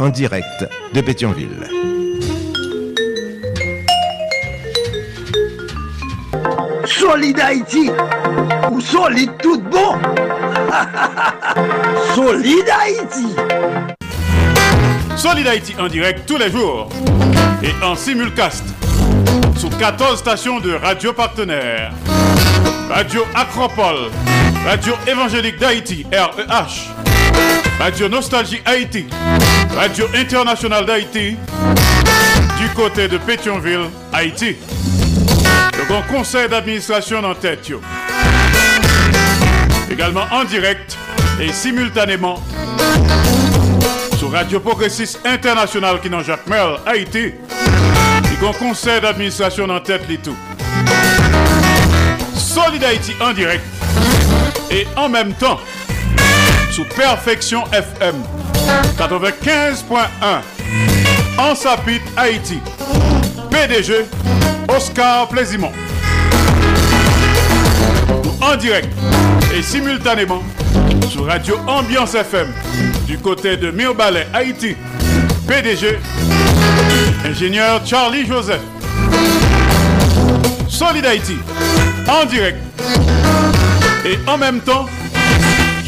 en direct de Pétionville. Solide Haïti, ou solide tout bon? solide Haïti. Solid Haïti en direct tous les jours et en simulcast sur 14 stations de radio partenaires. Radio Acropole, Radio Évangélique d'Haïti, REH. Radio Nostalgie Haïti, Radio Internationale d'Haïti, du côté de Pétionville, Haïti. Le grand conseil d'administration en tête. Également en direct et simultanément sur Radio Progressiste International qui dans Jacques Merle, Haïti. Le grand conseil d'administration en tête tout. Solid Haïti en direct et en même temps Perfection FM 95.1 en Sapit Haïti. PDG Oscar Plaisimont. En direct et simultanément sur Radio Ambiance FM du côté de Mirbalet Haïti. PDG ingénieur Charlie Joseph. Solid Haïti en direct et en même temps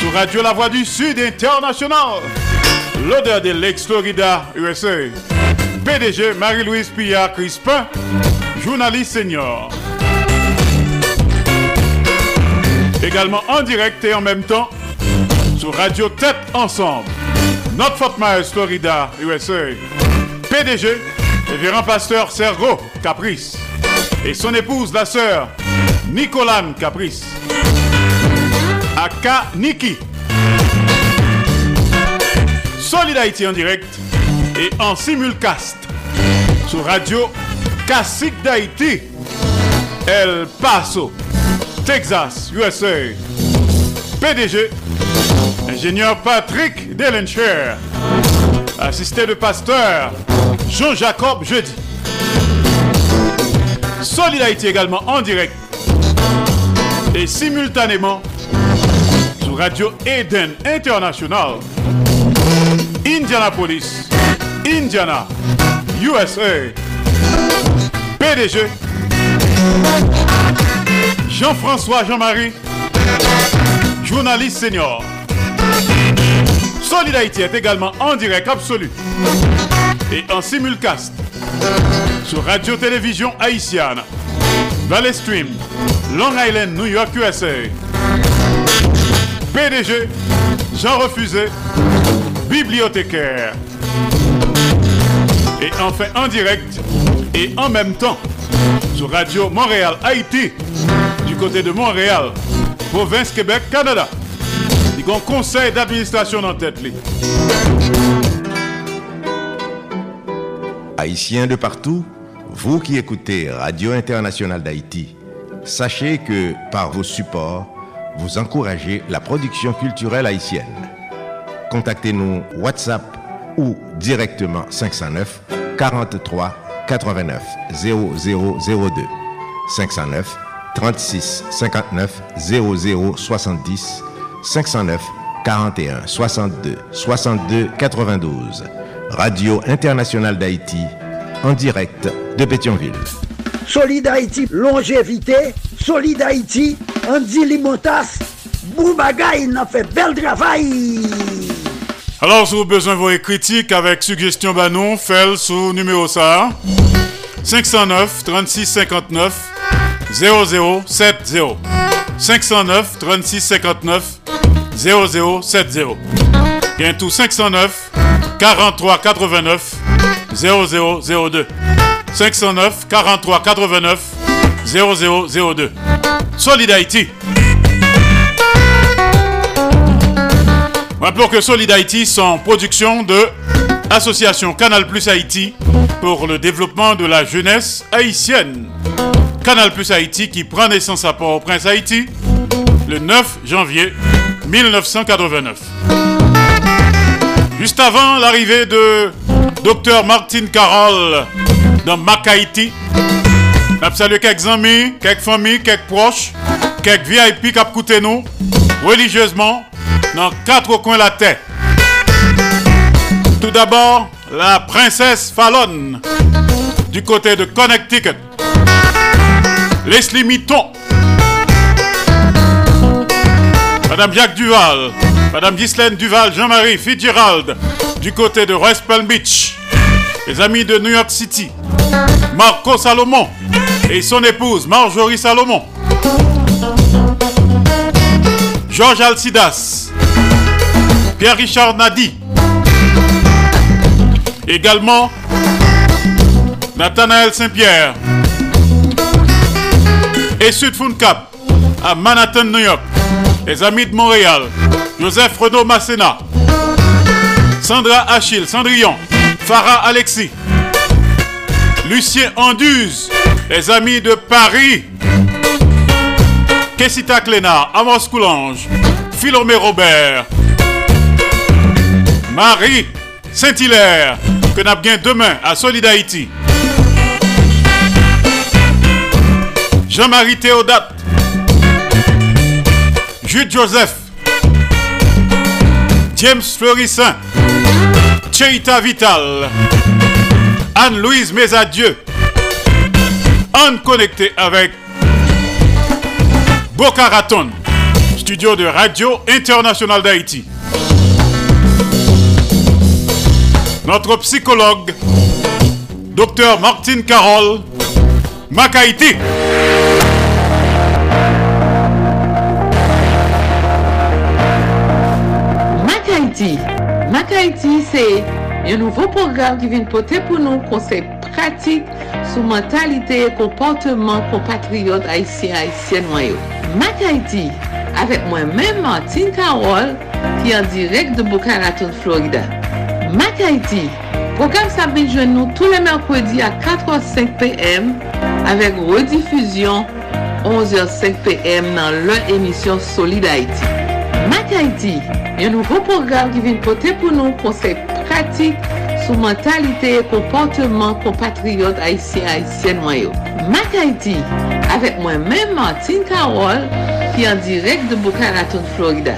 sur Radio La Voix du Sud International. L'odeur de l'ex-Florida, USA. PDG Marie-Louise Pillard Crispin, journaliste senior. Également en direct et en même temps sur Radio Tête Ensemble. Notre Fort Myers, Florida, USA. PDG, révérend pasteur Sergo Caprice. Et son épouse, la sœur Nicolane Caprice. Aka Niki. Solid Haïti en direct et en simulcast sur Radio Classique d'Haïti, El Paso, Texas, USA. PDG, ingénieur Patrick Delencher, assisté de pasteur Jean-Jacob Jeudi. Solid Haïti également en direct et simultanément Radio Eden International, Indianapolis, Indiana, USA. PDG, Jean-François Jean-Marie, journaliste senior. Solid Haïti est également en direct absolu et en simulcast sur Radio-Télévision Haïtienne, Valley Stream, Long Island, New York, USA. PDG, Jean Refusé, bibliothécaire. Et enfin en direct et en même temps sur Radio Montréal Haïti du côté de Montréal, province Québec, Canada. Il y a un conseil d'administration en tête. Haïtiens de partout, vous qui écoutez Radio Internationale d'Haïti, sachez que par vos supports, vous encouragez la production culturelle haïtienne. Contactez-nous WhatsApp ou directement 509 43 89 0002 509 36 59 00 70 509 41 62 62 92 Radio Internationale d'Haïti en direct de Pétionville. Solid Haïti, longévité. Solid Haïti, Andy. Boubagaï, il a fait bel travail. Alors, si vous avez besoin de vos critiques avec suggestions banon, faites sous numéro ça 509 36 59 0070 509 36 59 0070 Bien tout 509 43 89 0002 509 43 89 0002 Solid Haïti Rappelons que Solid Haïti sont production de Association Canal Plus Haïti pour le développement de la jeunesse haïtienne. Canal Plus Haïti qui prend naissance à Port-au-Prince Haïti le 9 janvier 1989. Juste avant l'arrivée de Dr Martin Carroll dans Mac Haïti, nous salué quelques amis, quelques familles, quelques proches, quelques VIP qui écouté nous religieusement dans quatre coins de la terre. Tout d'abord, la princesse Fallon du côté de Connecticut. Leslie Mitton. Madame Jacques Duval. Madame Ghislaine Duval, Jean-Marie Fitzgerald du côté de West Palm Beach. Les amis de New York City. Marco Salomon et son épouse Marjorie Salomon. Georges Alcidas. Pierre-Richard Nadi. Également, Nathanaël Saint-Pierre. Et Sud Cap à Manhattan, New York. Les amis de Montréal. Joseph Renaud Masséna. Sandra Achille, Cendrillon. Farah Alexis. Lucien Anduze. Les amis de Paris. Kessita Clénard, Amos Coulange. Philomé Robert. Marie Saint-Hilaire, que nous bien demain à Solid Haïti. Jean-Marie Théodate, Jude Joseph, James Fleurissin, Cheita Vital, Anne-Louise Mesadieu, Anne connectée avec Boca Raton, studio de Radio International d'Haïti. Notre psychologue, Dr Martin Carole, Makaïti. Mac Haïti. Mac Haïti, c'est un nouveau programme qui vient porter pour nous conseils pratiques sur mentalité et comportement compatriotes haïtiens haïtiennes noyaux. Mac Haïti, avèk mwen men Martin Carole ki an direk de Boca Raton, Florida. Mac Haiti, program sa bin jwen nou tou le mèrkwedi a 4h05 pm avèk redifuzyon 11h05 pm nan lè emisyon Solid Haiti. Mac Haiti, yon nouvo program ki vin pote pou nou konsey pratik sou mentalite e komportman kompatriyot Haitien-Haitien mwayo. Mac Haiti, avèk mwen men Martin Carole ki an direk de Boca Raton, Florida.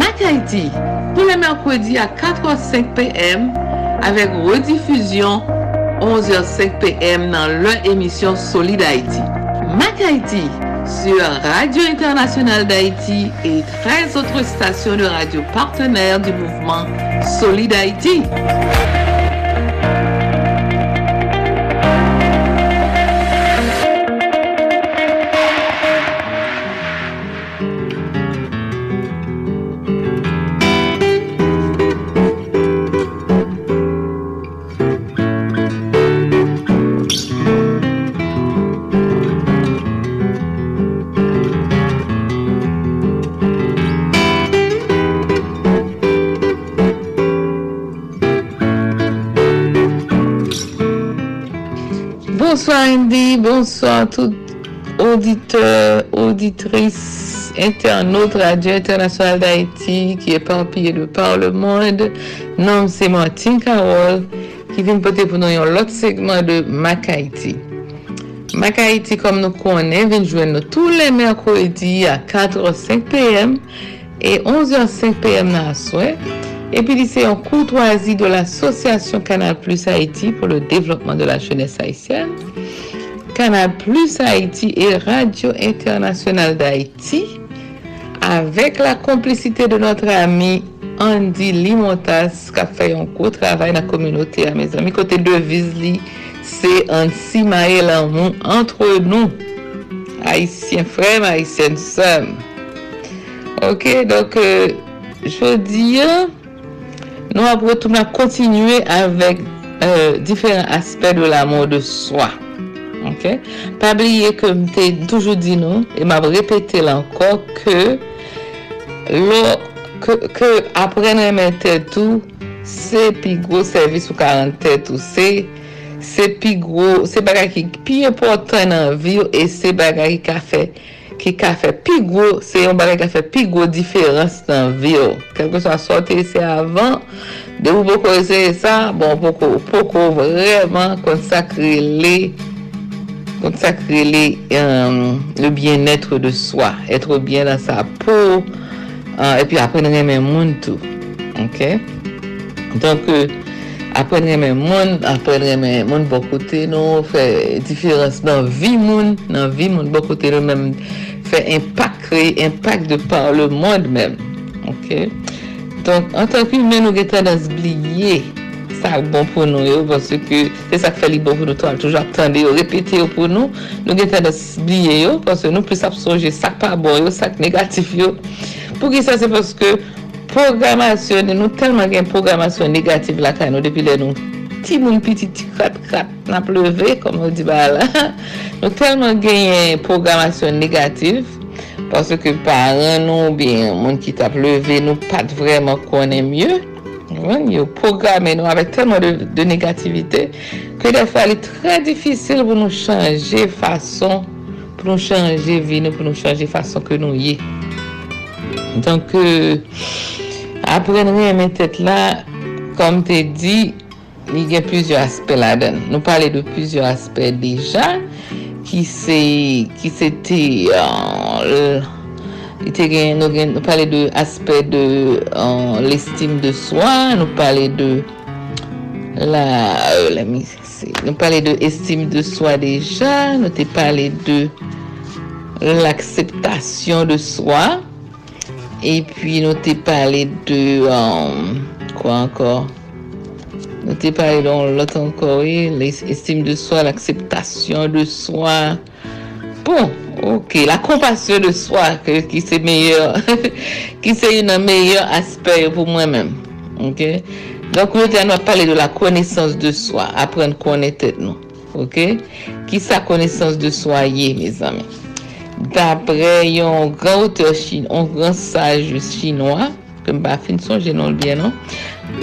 Mac Haiti, pou le mèrkwedi a 4h05 pm avèk redifuzyon 11h05 pm nan lè emisyon Solid Haiti. Mac Haiti, sur Radio Internationale d'Haïti et 13 autres stations de radio partenaires du mouvement Solid Haïti. Bonsoir Andy, bonsoir tout auditeur, auditrice, internaute Radio Internationale d'Haïti qui est parpillé de par le monde. Non, c'est Martin Carole qui vient porter pour nous l'autre segment de Mac Haïti. Mac Haïti, comme nous connaissons, vient joindre tous les mercredis à 4h05 pm et 11h05 pm dans la soirée. Puis, c'est en courtoisie de l'association Canal Plus Haïti pour le développement de la jeunesse haïtienne. Canal Plus Haïti et Radio Internationale d'Haïti avec la complicité de notre ami Andy Limontas qui a fait un gros travail dans la communauté. À mes amis, côté de Visli, c'est un Simaël l'amour entre nous, haïtiens frères, haïtiennes sœurs. Ok, donc euh, je dis, nous allons continuer avec euh, différents aspects de l'amour de soi. Ok? Pabliye ke mte toujou di nou, e m ap repete lanko, ke, lo, ke, ke apren remen tèt ou, se pi gwo servis ou karan tèt ou se, se pi gwo, se bagay ki pi important nan vi ou, e se bagay ki ka fè, ki ka fè pi gwo, se yon bagay ka fè pi gwo diferans nan vi ou. Kelke sa sote se avan, de ou pou ko eseye sa, bon pou ko vreman konsakre le, Donc ça crée les, euh, le bien-être de soi, être bien dans sa peau, euh, et puis apprendre à aimer le monde tout. Ok? Donc, euh, apprendre à aimer le monde, apprendre à aimer le monde bon côté, non, faire différence dans la vie monde, dans la vie monde bon côté, nous, même faire impact, créer impact de par le monde même. Ok? Donc, en tant qu'humain, nous avons tendance à oublier sa bon pou nou yo, pwase ke se sa fè li bon pou nou tou an toujou ap tende yo, repete yo pou nou, nou gen tende bliye yo, pwase nou plis ap sonje sak pa bon yo, sak negatif yo. Pou ki sa se pwoske programasyon, nou telman gen programasyon negatif la kay nou depi le nou. Ti moun piti ti krat krat na pleve, kom ou di ba la. Nou telman gen programasyon negatif, pwase ke paran nou, bien, moun ki ta pleve nou pat vreman konen mye, yo programe nou avèk telman de, de negativite ke defwa li tre difisil pou nou chanje fason pou nou chanje vi nou, pou nou chanje fason ke nou ye. Donk euh, apren remen tet la, kom te di, li gen plizyo aspe la den. Nou pale de plizyo aspe deja ki se ki se te an... Euh, ite gen nou gen nou pale de aspet de uh, l'estime de swa, nou pale de la, euh, la mi, nou pale de estime de swa deja, nou te pale de l'akseptasyon de swa, e pi nou te pale de um, kwa ankor? Nou te pale don lot ankor, l'estime de swa, l'akseptasyon de swa, pou, bon. Ok, la kompasyon de swa ki se meyor, ki se yon meyor asper pou mwen men. Ok, donk ou ete an wap pale de la konesans de swa, apren konen tet nou. Ok, ki sa konesans de swa ye, me zame. Dapre yon gran oteur chino, yon gran saj chinois, ke mba fin son jenon lbyen non,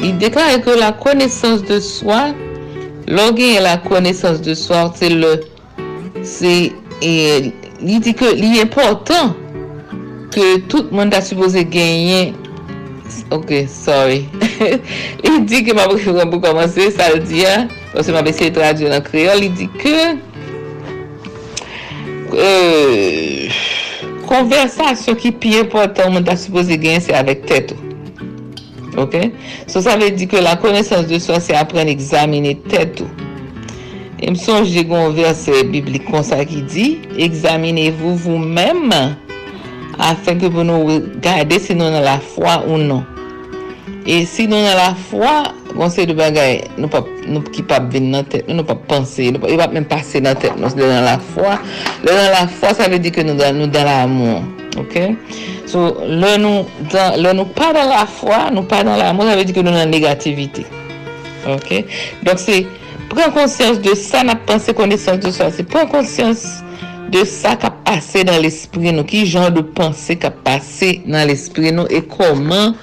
yon deklare ke la konesans de swa, login la konesans de swa, se le, se, e, li di ke li important ke tout moun ta supose genyen. Ok, sorry. Li di ke mabou kifran pou komanse sa l diya, pwese mabou se tradyo nan kreol, li di ke euh, konversasyon ki pi important moun ta supose genyen se avek teto ok, so sa ve di ke la konesans de swa se apren examine teto E mson jè gon verse biblik kon sa ki di, examine vou vou mèm afin ke pou nou gade si nou nan la fwa ou non. E si nou nan la fwa, gonsè de bagay, nou, pap, nou ki pa vin nan tet, nou pa panse, nou pa mèm pase nan tet, nou se nan la fwa. Le nan la fwa, sa ve di ke nou dan, nou dan la amon. Ok? So, le nou, dan, le nou pa dan la fwa, nou pa dan la amon, sa ve di ke nou nan negativite. Ok? Donk se, Pren konsyans de sa na panse konesans de sa. Se pren konsyans de sa ka pase nan l'esprit nou. Ki jan de panse ka pase nan l'esprit nou. E koman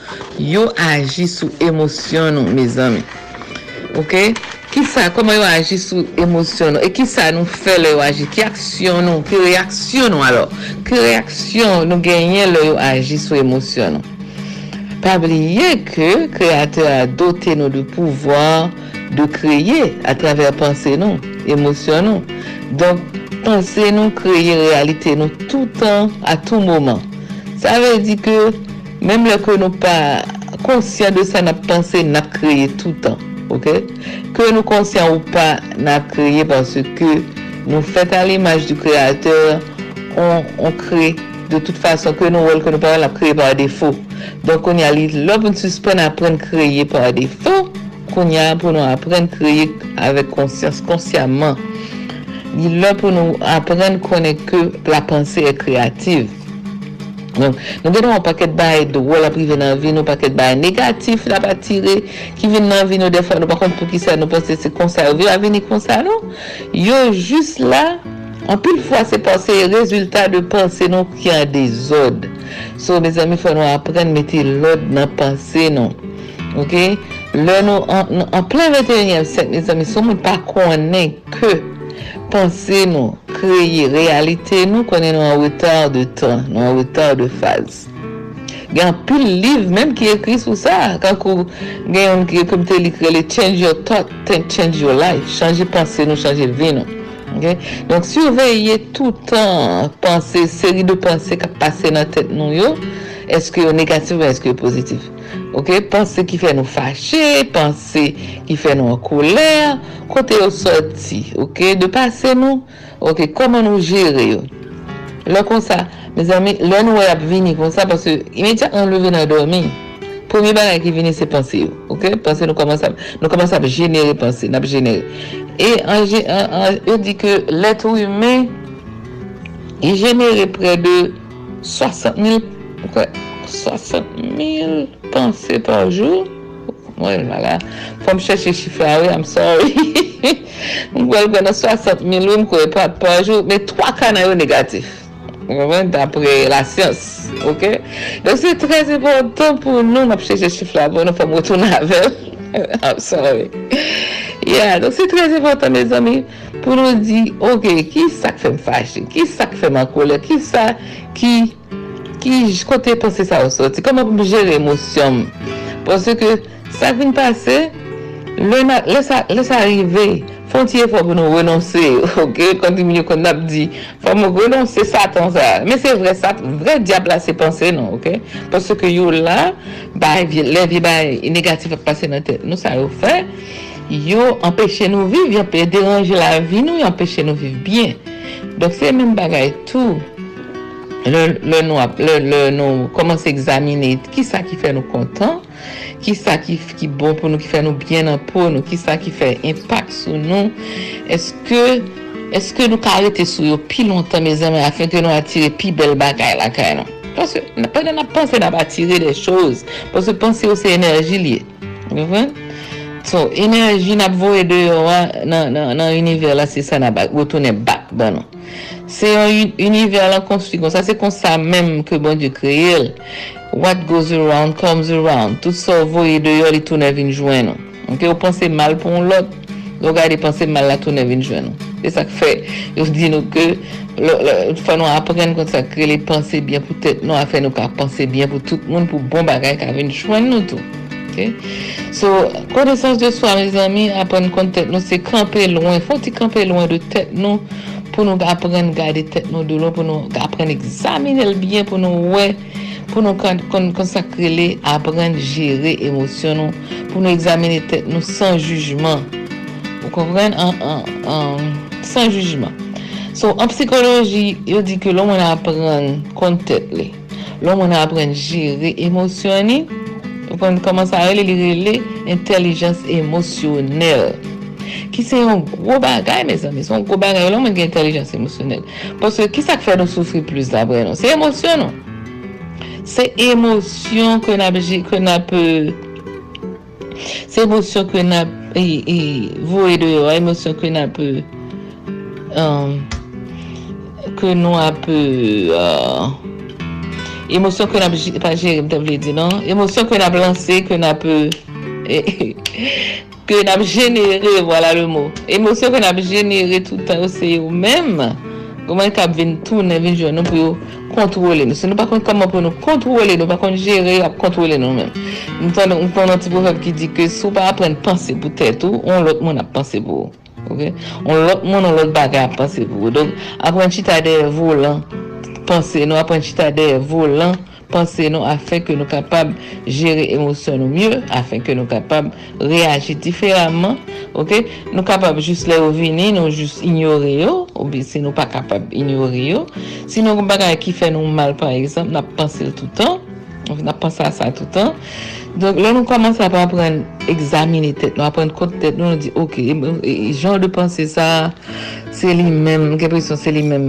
yo agi sou emosyon nou, me zami. Ok? Ki sa, koman yo agi sou emosyon nou. E ki sa nou fe le yo agi, Ki aksyon nou. Ki reaksyon nou alo, Ki reaksyon nou genye le yo agi sou emosyon nou. Pabliye ke kreatè a dotè nou de pouvoir de kreye a travèr pansè nou, emosyon nou. Donk, pansè nou kreye realite nou toutan, a tou mouman. Sa vè di ke, mèm lè ke nou pa konsyen de sa nap pansè, nap kreye toutan. Ok? Ke nou konsyen ou pa nap kreye parce ke nou fèt an l'imaj du kreatèr, on, on kreye de tout fason ke nou wèl ke nou paran ap kreye par defo. Don kon ya li lop nou suspon apren kreye par defo, kon ya pou nou apren kreye avek konsyans, konsyaman. Li lop pou nou apren konen ke la panse e kreativ. Don, nou genon an paket baye dwo la pri ven nan vi nou, paket baye negatif la pa tire, ki ven nan vi nou defan nou, pa kont pou ki sa nou pense se konserve, aveni konsa nou, yo jous la, An pil fwa se panse, rezultat de panse nou ki an de zod. So, me zami, fwa nou apren meti lod nan panse nou. Ok? Le nou, an, an plen 21e sèk, me zami, sou moun pa konen ke panse nou, kreye, realite nou konen nou an wetar de tan, nou an wetar de faz. Gen pil liv menm ki ekri sou sa. Kankou gen yon ki komite likre le change your thought, change your life. Change panse nou, change vi nou. Okay? Donk surveye toutan panse, seri de panse ka pase nan tet nou yo, eske yo negatif ou eske yo pozitif. Ok, panse ki fè nou fache, panse ki fè nou an kolèr, kote yo soti, ok, de pase nou, ok, koman nou jere yo. Lò kon sa, mè zami, lè nou wè ap vini kon sa, parce imèdia an leve nan dormi. Poumi bagay ki vini se panse yo. Ok? Panse nou komanse ap, nou komanse ap jenere panse, nap jenere. E an, an, an, yo di ke letou yume, yi jenere pre de 60.000 okay? 60.000 panse par jou. Mwen maga, pou m chèche chifre awe, I'm sorry. Mwen gwen gwen 60.000 ou m kwe pat par jou, me 3 kan ayo negatif. Dapre la siyans okay? Donk se trez important pou nou Nap cheche chif la pou nou fòm wotou navel I'm sorry. Yeah, Donk se trez important mes ami Pou nou di ok Ki sak fèm fache, ki sak fèm akole Ki sa ki Ki kote pense sa ou soti Koman pou jere emosyon Pense ke sak vin pase le sa arrive, fon tiye fò pou nou renonsè, ok, konti mi yo kon ap di, fò moun renonsè satan sa. men se vre satan, vre diabla se panse nou, ok, pwese ke yo la, le vi bay negatif ap pase nan tè, nou sa yo fè, yo empèche nou viv, yo empèche deranje la vi nou, yo empèche nou viv bien. Dok se men bagay tou. Le nou ap, le nou komanse examine ki sa ki fe nou kontan, ki sa ki, ki bon pou nou, ki fe nou bien an pou nou, ki sa ki fe impak sou nou. Eske, eske nou ka arete sou yo pi lontan me zeme, afen ke nou atire pi bel bagay la kay nou. Paske nan ap pense nan ap atire de chouz, paske pense yo se enerji liye. Mwen ven? So, enerji nap vowe de yo nan univer la se sa nan bak, wotone bak ban nou. Se yon univer la konstri kon sa, se kon sa menm ke bon di kreye el. What goes around comes around. Tout sa vowe de yo li toune vinjwen nou. Ok, ou pense mal pon lot, ou gade pense mal la toune vinjwen nou. E sa k fe, yo di nou ke, fwa nou apren kon sa kreye li pense bien pou tèt nou, a fe nou ka pense bien pou tout moun pou bon bagay ka vin jwen nou tou. Ok? So, konesans de swa, mes ami, apren kon tèt nou se kampe loin. Foti kampe loin de tèt nou pou nou apren gade tèt nou de loin, pou nou apren examine l bien, pou nou wè, pou nou konsakre le, apren jere emosyon nou, pou nou examine tèt nou san jujman. Ou konpren? San jujman. So, an psikoloji, yo di ke lò moun apren kon tèt le. lò moun apren jere emosyon ni. nou kon komanse a rele li rele intelijans emosyonel. Ki se yon gro bagay, me zan, me son gro bagay, yon men gen intelijans emosyonel. Pwese ki sa k fè nou soufri plus la bre non? Se emosyon non? Se emosyon kon ap, kon ap, se emosyon kon ap, e, e, vouye de yo, emosyon kon ap, um, euh, kon nou ap, e, uh, emosyon ke pa jere mte vle di nan, emosyon ke nap lanse, ke nap ke nap jenere, wala le mou, emosyon ke nap jenere toutan ou se yo menm, goman kap ven toune, ven nou pou yo kontrole nou, se nou pa kon koman pou nou kontrole nou, pa kon jere, ap kontrole nou men. Nou kon nan ti pou fap ki di ke sou pa apren panse pou tèt ou, on lot moun ap panse pou ou. Ok? On lot moun, on lot bagay ap panse pou ou. Don, apren chita de volan, Pansè nou apren chita de volan, pansè nou afen ke nou kapab jere emosyon nou mye, afen ke nou kapab reagi diferaman, ok? Nou kapab jist le ou vini, nou jist ignore yo, ou bi se nou pa kapab ignore yo. Si nou bagay ki fe nou mal, par exemple, nap pansè l toutan, nap a sa toutan, Donk lè nou komanse ap apren examine tèt nou, apren kont tèt nou, nou di ok, jan bon, de panse sa, se li mèm, ke presyon se li mèm,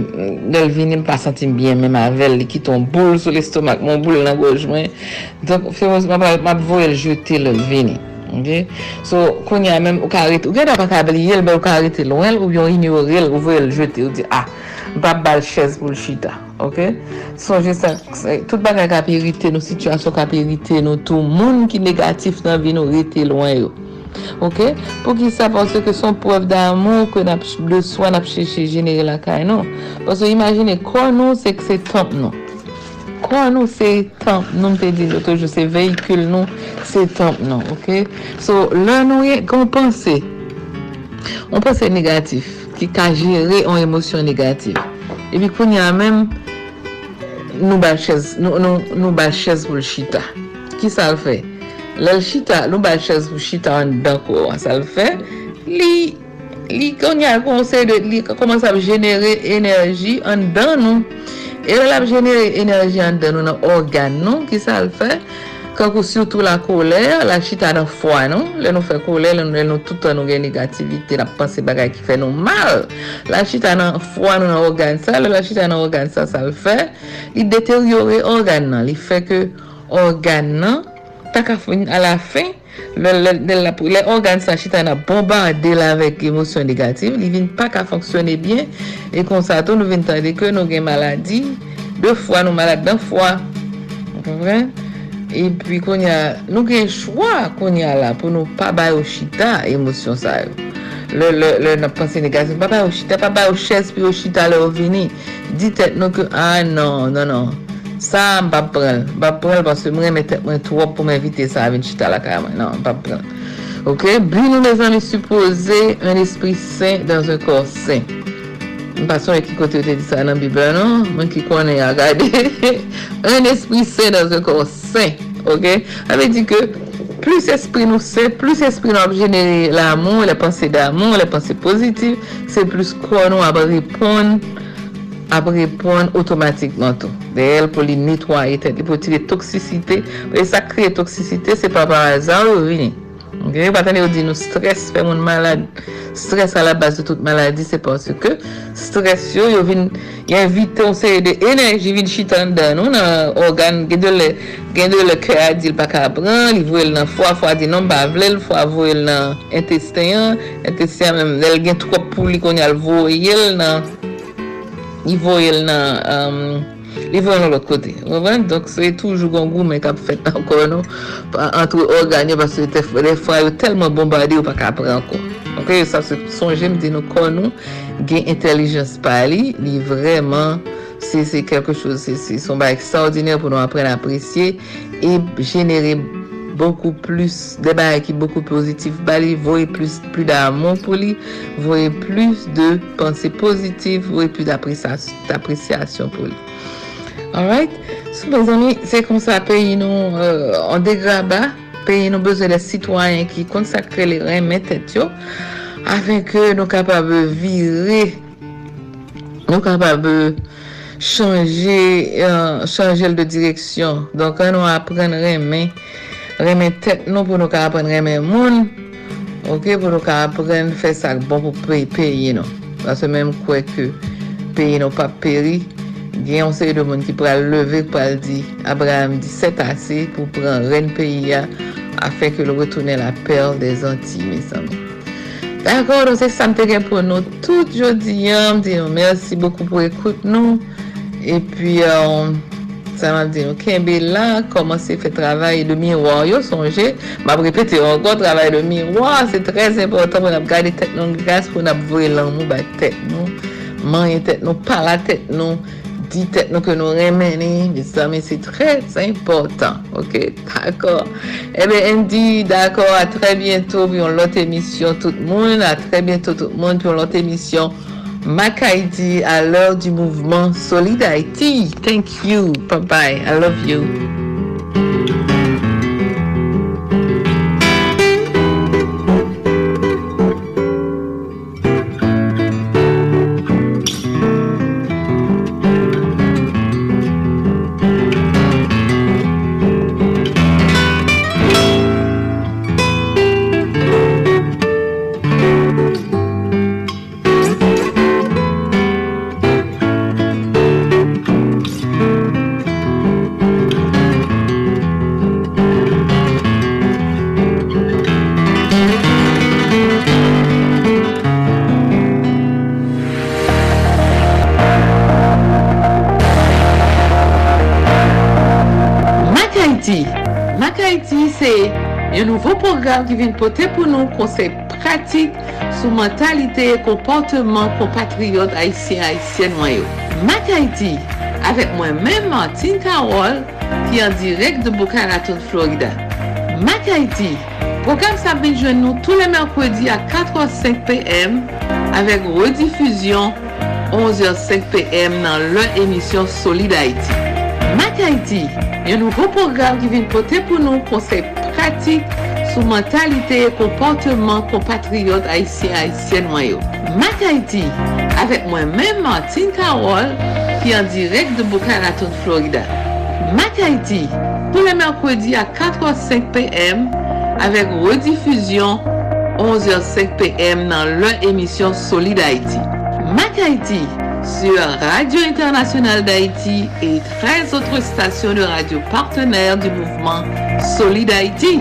lèl vini m pa sentim bien mèm avèl, li ki ton boule sou l'estomak, mon boule nan goj mwen. Donk fè mons m ap voyel jete lèl vini. Okay? So, kon ya mèm, ou ka rete, ou gen ap akabli yel, ou ka rete lwen, ou yon ignorel, ou voyel jete, ou di, ah, bab bal chèz pou l'chita. ok? Sonje sa, tout bagay ka perite nou, situasyon ka perite nou, tout moun ki negatif nan vi nou rete lwen yo. Ok? Pou ki sa, pwase ke son pwef d'amou ke nap, de swa nap cheche jenere lakay nou. Pwase imagine, kon nou se kse tamp nou. Kon nou se tamp nou, mte di loto jo se veykul nou, se tamp nou, ok? So, lè nou ye, kon pense, on pense negatif, ki ka jere an emosyon negatif. epi koun ya men, nou ba chèz, nou, nou, nou ba chèz pou l'chita. Ki sa l fè? Lèl chita, nou ba chèz pou chita an dako, an sa l fè, li, li koun ya konsey de, li koman sa ap jenere enerji an dan nou. E lè ap jenere enerji an dan nou nan organ nou, ki sa l fè? Kakou syoutou la kolè, la chita nan fwa, non? Lè nou fè kolè, lè nou, nou toutan nou gen negativite, la panse bagay ki fè nou mal. La chita nan fwa nou nan organ sa, lè la chita nan organ sa sa l fè, li deteryore organ nan. Li fè ke organ nan, tak a fin a la fin, lè organ sa chita nan bombardè la vek emosyon negatif, li vin pa ka fonksyonè bien, e konsato nou vin tande ke nou gen maladi, de fwa nou malade dan fwa. Mwen? E pi kon ya, nou gen chwa kon ya la pou nou pa bay ou chita emosyon sa yo. Le, le, le nan panse negasyon, pa bay ou chita, pa bay ou ches, pi ou chita le ou vini. Di tet nou ke, ah nan, nan, nan. Sa m pa prel. M pa prel panse mwen metet mwen trop pou m evite sa avin chita la kaman. Nan, m pa prel. Ok? bi nou me zan li suppose un esprit sen dan un corps sain. Mpasyon e ki kote ou te di sa nan Bibla nan, mwen ki konen a gade. Un espri se nan zon kon se, ok? Ame di ke, plus espri nou se, plus espri nou ap jenere l'amon, le panse d'amon, le panse pozitiv, se plus kon nou ap repon, ap repon otomatikman tou. De el pou li netwaye tet, li pou tire toksisite, e sa kreye toksisite, se pa par azan ou vini. Ok, Patane yo di nou stres fè moun malade. Stres a la base de tout maladi se panse ke stres yo yo vin yon viton se de enerji vin chitan dan nou nan organ gen de le, le kre a di l pa ka pran, li vwe l nan fwa, fwa di nan bavle, l fwa vwe l nan intestin, intestin men el gen trop pou li kon yal vwe yel nan, li vwe yel nan um, li vè nan lòt kote. Mwen, donk se toujou gongou men kap fèt ankon nou, antre organyo, basè le fwa yo telman bombade ou pa kap re ankon. Ok, sa se sonje mdi nou kon nou gen intelijens pali, li vreman se se kelke chose, se se son ba ekstraordinèr pou nou apren apresye e jenere beaucoup plus, des bails qui beaucoup positif, bali, voyez plus, plus d'amour pour lui, voyez plus de pensées positives, voyez plus d'appréciation pour lui. Alright? Sou mè zami, se kon sa peyi nou euh, an degraba, peyi nou bezè lè sitwanyen ki konsakre lè remè tèt yo, afen ke nou kapab vire, nou kapab chanje, euh, chanje l de direksyon. Donk an nou apren remè, remè tèt nou pou nou ka apren remè moun, ok, pou nou ka apren fè sak bon pou peyi nou. Basè mèm kwe ke peyi nou pa peri, gen yon seri de moun ki pral leve pral di Abraham 17 ase pou pran ren peyi ya afen ke lou retounen la perl de zanti mesam. D'akor, don se sa mte gen pou nou tout jodi yon, di oh, nou mersi boku pou ekout nou e pi sa man di nou kenbe la, komanse fe travay de miroir? Yo sonje, m ap repete yo anko travay de miroir, se trez important pou nap gade tet nou gras pou nap vwe lan nou bay tet nou, manye tet nou, pala tet nou, di tet nou ke nou remeni. Men se trez important. Ok, d'akor. Ebe, en di, d'akor, a tre bientou, bi yon lot emisyon tout moun, a tre bientou tout moun, bi yon lot emisyon. Haiti à l'heure du mouvement Solid Haiti. Thank you. Bye bye. I love you. Qui vient porter pour nous conseils pratiques sur mentalité et comportement compatriotes haïtiens haïtiennes. Mac Haïti, avec moi-même Martine Carole, qui est en direct de Boca Raton, Florida. Mac Haïti, programme ça vient nous tous les mercredis à 4h05 p.m. avec rediffusion 11h05 p.m. dans leur émission Solid Haïti. Mac Haïti, un nouveau programme qui vient porter pour nous conseils pratiques mentalité et comportement compatriotes haïtiens haïtiennes noyaux. Mac Haïti, avec moi-même Martine Carole, qui est en direct de Boca Raton, Florida. Mac Haïti, tous les mercredis à 4h05 p.m. avec rediffusion 11h05 p.m. dans leur émission Solid Haïti. Mac Haïti, sur Radio Internationale d'Haïti et 13 autres stations de radio partenaires du mouvement Solid Haïti.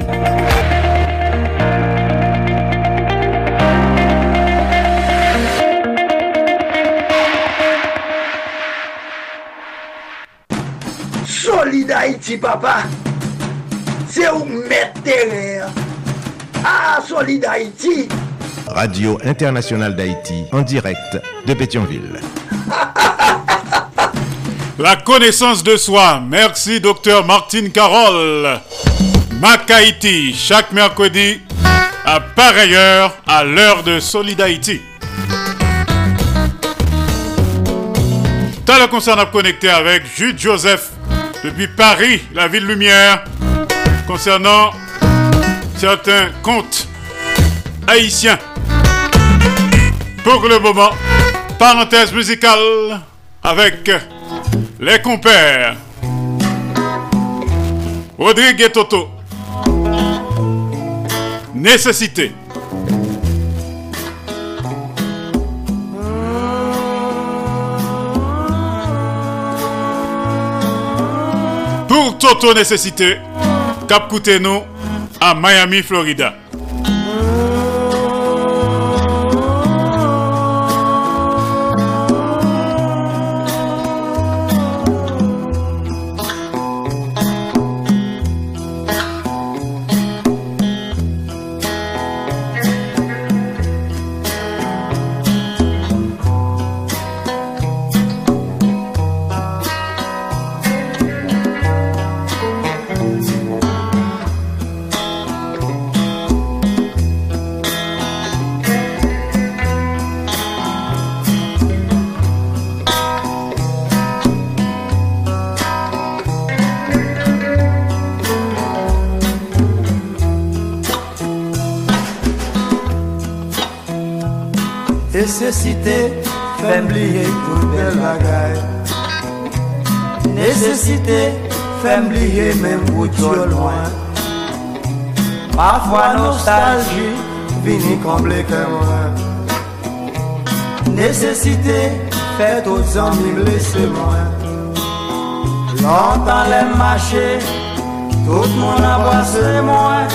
Haïti, papa. C'est où mettre Ah, Solid Haïti. Radio Internationale d'Haïti, en direct de Pétionville. La connaissance de soi. Merci, docteur Martine Carole. Mac Haïti, chaque mercredi, à pareille heure, à l'heure de Solid Haïti. T'as le concert à connecter avec Jude Joseph depuis Paris, la ville lumière, concernant certains contes haïtiens. Pour le moment, parenthèse musicale avec les compères. Rodrigue et Toto. Nécessité. Toto Nécessité, Cap nous à Miami, Florida. Parfois nostalgie, vini combler que moi. Nécessité, fait aux amis me laisser moi. Longtemps les marchés, tout le monde a passé moi.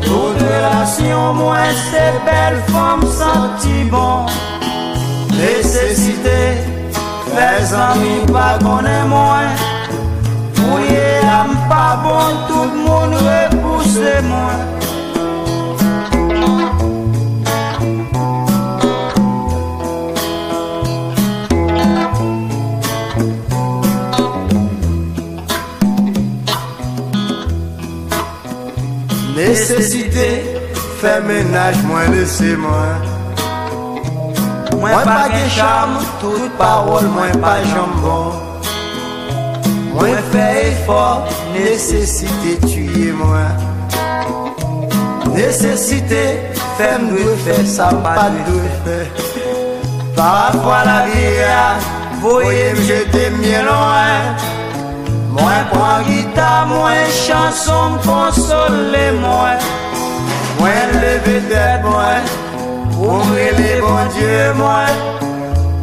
Toute relation moins c'est belle femme senti bon. Nécessité, les amis pas connaît moins. Mouillé âme pas bon, tout le monde repousse moi. Nécessité, fait ménage, moins laissez moi. Pas de charme, toute parole, moins pas jambon. Moins fait effort, nécessité, tuer Nesesite fem dwe fe sa pa dwe fe Parafwa la viya voye m jete mye loin. Mwen pran gita mwen chanson konsole mwen Mwen leve det mwen Ouvre le bon die mwen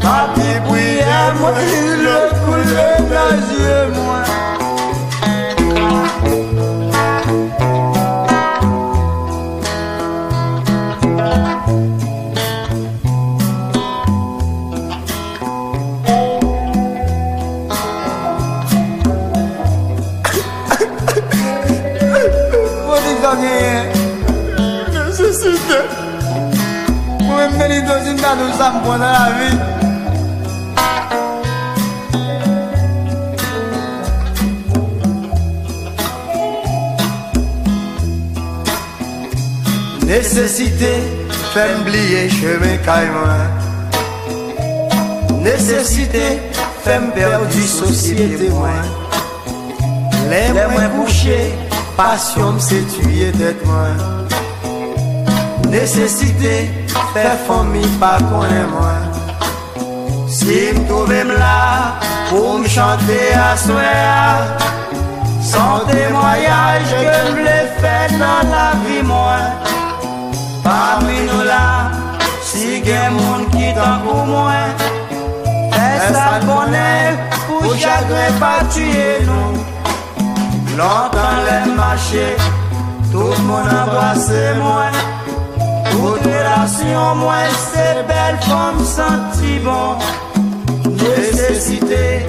Pati priye mwen Le koule nan zye mwen felito si mta tou sa mpon nan la vi. Nesesite fèm bliye cheme kayman Nesesite fèm perdi sosyete mwen. Lè mwen kouche, pasyon mse tuye det mwen. Nesesite Fè fon mi pa konen mwen. Si m touve m la Pou m chante aswe a. San temoyaj Ke m le fè nan la vi mwen. Parmi nou la Si gen moun ki tan kou mwen. Fè sa konen Pou chagre pa tue nou. Lantan lè mache Tout moun anvase mwen. Relation, moi, c'est belle femme senti bon. Nécessité,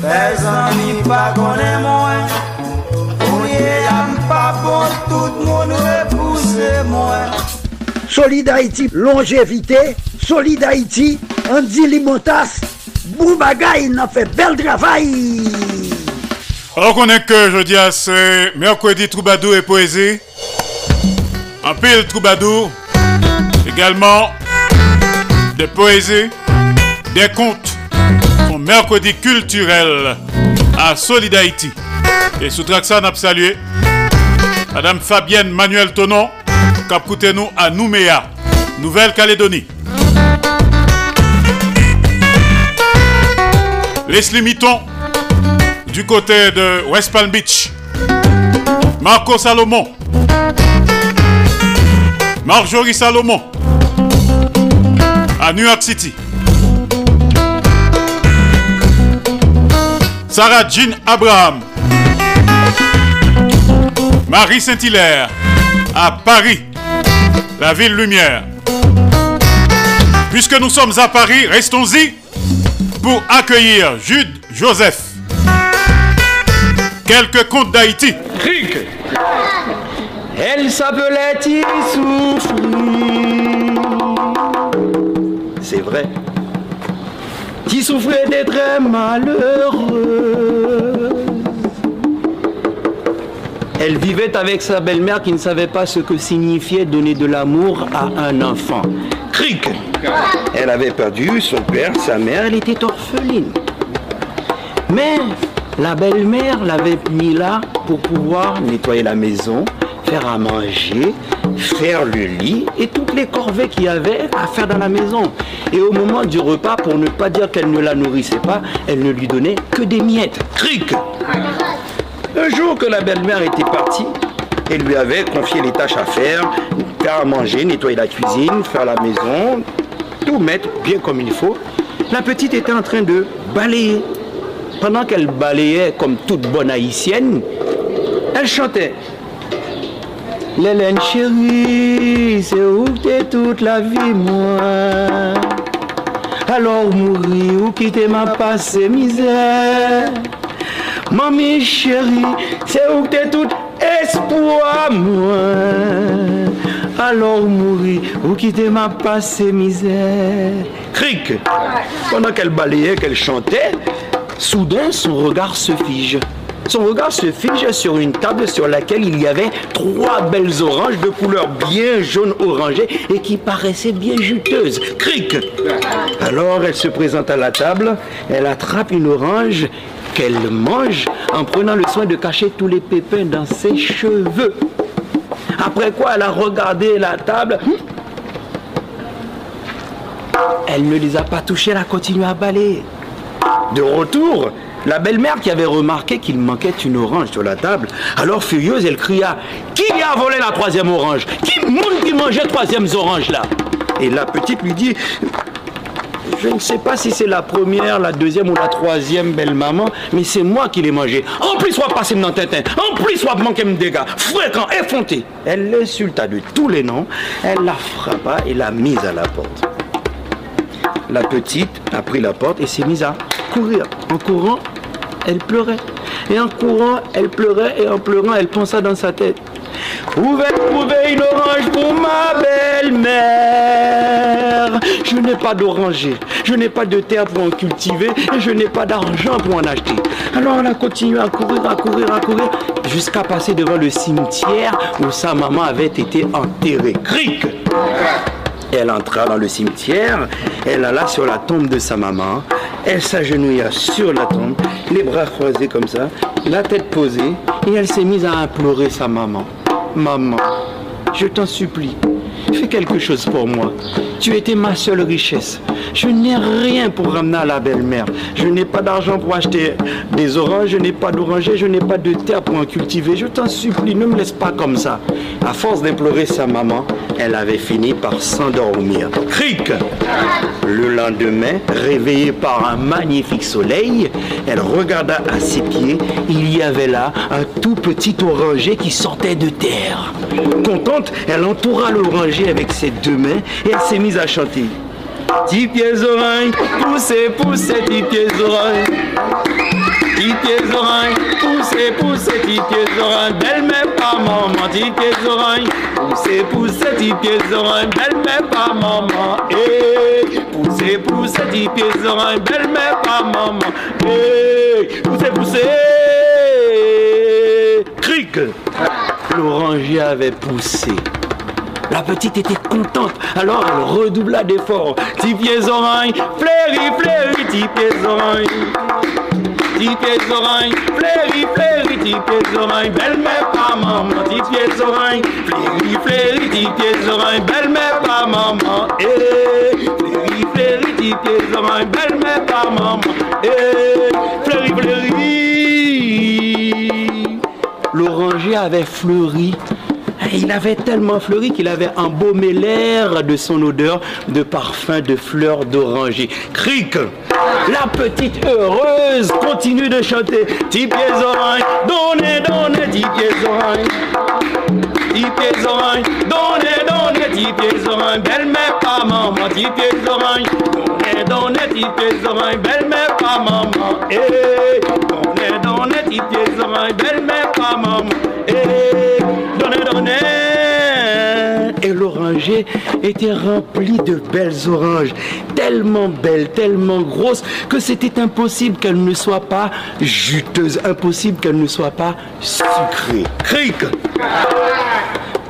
fais amis pas connaît moi. Ouye, âme pas bon, tout le monde repousse moi. Solid Haïti, longévité. Solid Haïti, Andy Limotas. Boubagaï, il a fait bel travail. Alors qu'on est que jeudi à c'est mercredi troubadour et poésie. En pile troubadour. Également des poésies, des contes. Son mercredi culturel à Solid Haïti. Et sous Traxa, on a salué Madame Fabienne Manuel Tonon, qui nous à Nouméa, Nouvelle-Calédonie. Leslie Mitton, du côté de West Palm Beach. Marco Salomon. Marjorie Salomon. À New York City. Sarah Jean Abraham. Marie Saint-Hilaire. À Paris. La ville lumière. Puisque nous sommes à Paris, restons-y pour accueillir Jude Joseph. Quelques contes d'Haïti. Elle s'appelait Tissoufri. Tissoufri était très malheureux. Elle vivait avec sa belle-mère qui ne savait pas ce que signifiait donner de l'amour à un enfant. Cric Elle avait perdu son père, sa mère, elle était orpheline. Mais la belle-mère l'avait mis là pour pouvoir nettoyer la maison, faire à manger, faire le lit et toutes les corvées qu'il y avait à faire dans la maison. Et au moment du repas, pour ne pas dire qu'elle ne la nourrissait pas, elle ne lui donnait que des miettes. Cric Un jour que la belle-mère était partie, elle lui avait confié les tâches à faire, faire à manger, nettoyer la cuisine, faire la maison, tout mettre bien comme il faut. La petite était en train de balayer. Pendant qu'elle balayait comme toute bonne haïtienne, elle chantait. L'Hélène chérie, c'est où t'es toute la vie, moi? Alors mourir ou quitter ma passé misère? Mamie chérie, c'est où t'es toute espoir, moi? Alors mourir ou quitter ma passé misère? Cric Pendant qu'elle balayait, qu'elle chantait, soudain son regard se fige. Son regard se fige sur une table sur laquelle il y avait trois belles oranges de couleur bien jaune orangée et qui paraissaient bien juteuses. Cric Alors elle se présente à la table, elle attrape une orange qu'elle mange en prenant le soin de cacher tous les pépins dans ses cheveux. Après quoi, elle a regardé la table. Elle ne les a pas touchés, elle a continué à balayer. De retour, la belle-mère qui avait remarqué qu'il manquait une orange sur la table, alors furieuse, elle cria Qui a volé la troisième orange? Qui monde qui mangeait troisième orange là? Et la petite lui dit je ne sais pas si c'est la première, la deuxième ou la troisième belle-maman, mais c'est moi qui l'ai mangé. En plus, soit passé dans Tintin. En plus, soit manqué me dégâts. Fréquent, effronté. Elle l'insulta de tous les noms. Elle la frappa et l'a mise à la porte. La petite a pris la porte et s'est mise à courir. En courant, elle pleurait. Et en courant, elle pleurait et en pleurant, elle pensa dans sa tête. Où vais trouver une orange pour ma belle-mère? Je n'ai pas d'oranger, je n'ai pas de terre pour en cultiver et je n'ai pas d'argent pour en acheter. Alors elle a continué à courir, à courir, à courir jusqu'à passer devant le cimetière où sa maman avait été enterrée. Cric elle entra dans le cimetière, elle alla sur la tombe de sa maman, elle s'agenouilla sur la tombe, les bras croisés comme ça, la tête posée, et elle s'est mise à implorer sa maman. Maman, je t'en supplie, fais quelque chose pour moi. Tu étais ma seule richesse. Je n'ai rien pour ramener à la belle-mère. Je n'ai pas d'argent pour acheter des oranges, je n'ai pas d'oranger, je n'ai pas de terre pour en cultiver. Je t'en supplie, ne me laisse pas comme ça. À force d'implorer sa maman, elle avait fini par s'endormir. Cric Le lendemain, réveillée par un magnifique soleil, elle regarda à ses pieds. Il y avait là un tout petit oranger qui sortait de terre. Contente, elle entoura l'oranger avec ses deux mains et elle s'est mise à chanter. Dix pieds oreilles, poussez, poussez, dix pieds oreilles. Dix pieds oreilles, poussez, poussez, dix pieds oreilles. Belle-mère, pas maman, dix pieds oreilles. Poussez, poussez, dix pieds oreilles. Belle-mère, pas maman. Eh, poussez, poussez, dix pieds oreilles. Belle-mère, pas maman. Eh, poussez, poussez. Cric. L'oranger avait poussé. La petite était contente, alors elle redoubla d'efforts. Dix pieds oreilles, fleuris, fleuris, dix pieds oreilles. Dix pieds oreilles, fleuris, fleuris, dix pieds oreilles. Belle-mère, pas maman, dix pieds oreilles. Fleuris, fleuris, dix pieds oreilles. Belle-mère, pas maman. Eh, fleuris, fleuris, dix pieds oreilles. Belle-mère, pas maman. Eh, fleuris, fleuris. L'oranger avait fleuri il avait tellement fleuri qu'il avait embaumé l'air de son odeur de parfum de fleurs d'oranger. Cric La petite heureuse continue de chanter. Dix pieds oreilles, donnez, donnez, dix pieds oreilles. Dix pieds oreilles, donnez, donnez, dix pieds oreilles. Belle-mère, pas maman, dix pieds oreilles. Donnez, donnez, dix pieds oreilles. Belle-mère, pas maman. Eh, donnez, donnez, dix pieds oreilles. Belle-mère, pas maman. Eh, donnez, donnez. Était rempli de belles oranges, tellement belles, tellement grosses, que c'était impossible qu'elles ne soient pas juteuses, impossible qu'elles ne soient pas sucrées. Cric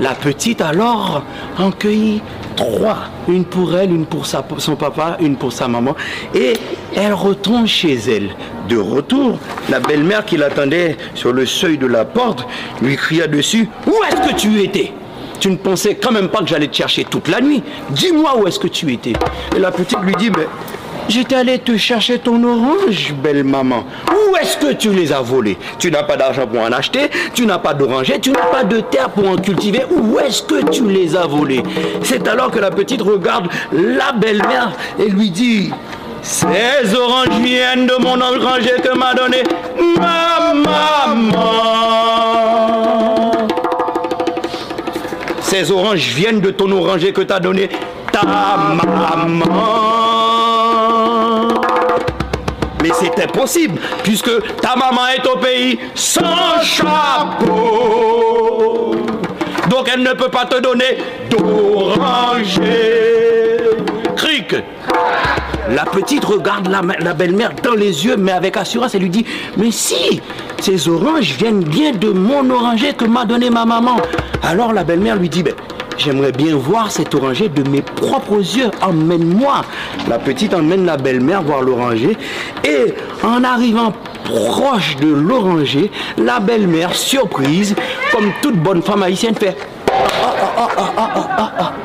La petite alors en cueillit trois, une pour elle, une pour son papa, une pour sa maman, et elle retourne chez elle. De retour, la belle-mère qui l'attendait sur le seuil de la porte lui cria dessus Où est-ce que tu étais? Tu ne pensais quand même pas que j'allais te chercher toute la nuit. Dis-moi où est-ce que tu étais. Et la petite lui dit, j'étais allé te chercher ton orange, belle maman. Où est-ce que tu les as volés? Tu n'as pas d'argent pour en acheter, tu n'as pas d'oranger, tu n'as pas de terre pour en cultiver. Où est-ce que tu les as volés? C'est alors que la petite regarde la belle-mère et lui dit, ces oranges viennent de mon oranger que m'a donné ma maman. Ces oranges viennent de ton oranger que t'a donné ta maman. Mais c'est impossible, puisque ta maman est au pays sans chapeau. Donc elle ne peut pas te donner d'oranger. Cric la petite regarde la, belle-mère dans les yeux, mais avec assurance, elle lui dit Mais si, ces oranges viennent bien de mon oranger que m'a donné ma maman. Alors la belle-mère lui dit ben, J'aimerais bien voir cet oranger de mes propres yeux. Emmène-moi. La petite emmène la belle-mère voir l'oranger. Et en arrivant proche de l'oranger, la belle-mère, surprise, comme toute bonne femme haïtienne, fait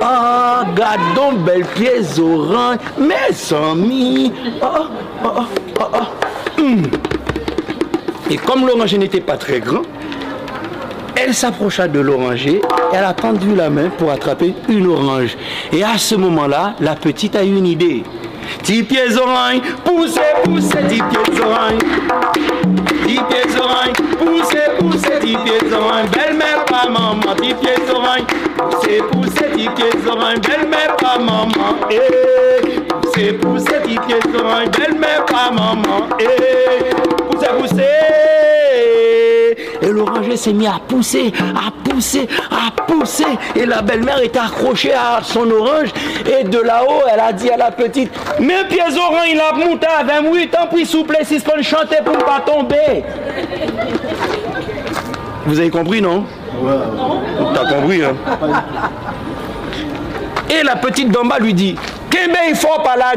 ah, gardons belle pièce orange, mes amis. Ah, ah, ah. Et comme l'oranger n'était pas très grand, elle s'approcha de l'oranger, elle a tendu la main pour attraper une orange. Et à ce moment-là, la petite a eu une idée. Dix pieds orange, poussez, poussez, dix pieds orange. Orange, poussez, poussez dix pieds orange. Belle-mère, pas maman, dix pieds orange. Poussez, poussez, dix pieds orange. Belle-mère, pas maman. Eh, poussez, poussez, dix pieds orange. Belle-mère, pas maman. Eh, poussez, poussez. Et l'oranger s'est mis à pousser, à pousser, à pousser. Et la belle-mère était accrochée à son orange. Et de là-haut, elle a dit à la petite Mes pieds orange, il a monté à 28 ans, puis souple, si ce qu'on chanter pour ne pas tomber. Vous avez compris, non T'as compris, hein Et la petite d'en bas lui dit Kembe il faut pas la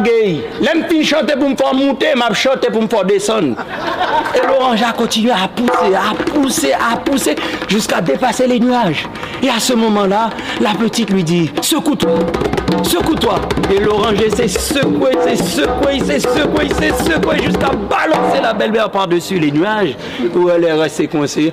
chanter pour me faire monter, m'a chanter pour me faire descendre. Et l'orange a continué à pousser, à pousser, à pousser, jusqu'à dépasser les nuages. Et à ce moment-là, la petite lui dit Secoue-toi, secoue-toi. Et l'oranger s'est secoué, s'est secoué, s'est secoué, s'est secoué, jusqu'à balancer la belle-mère par-dessus les nuages, où elle est restée coincée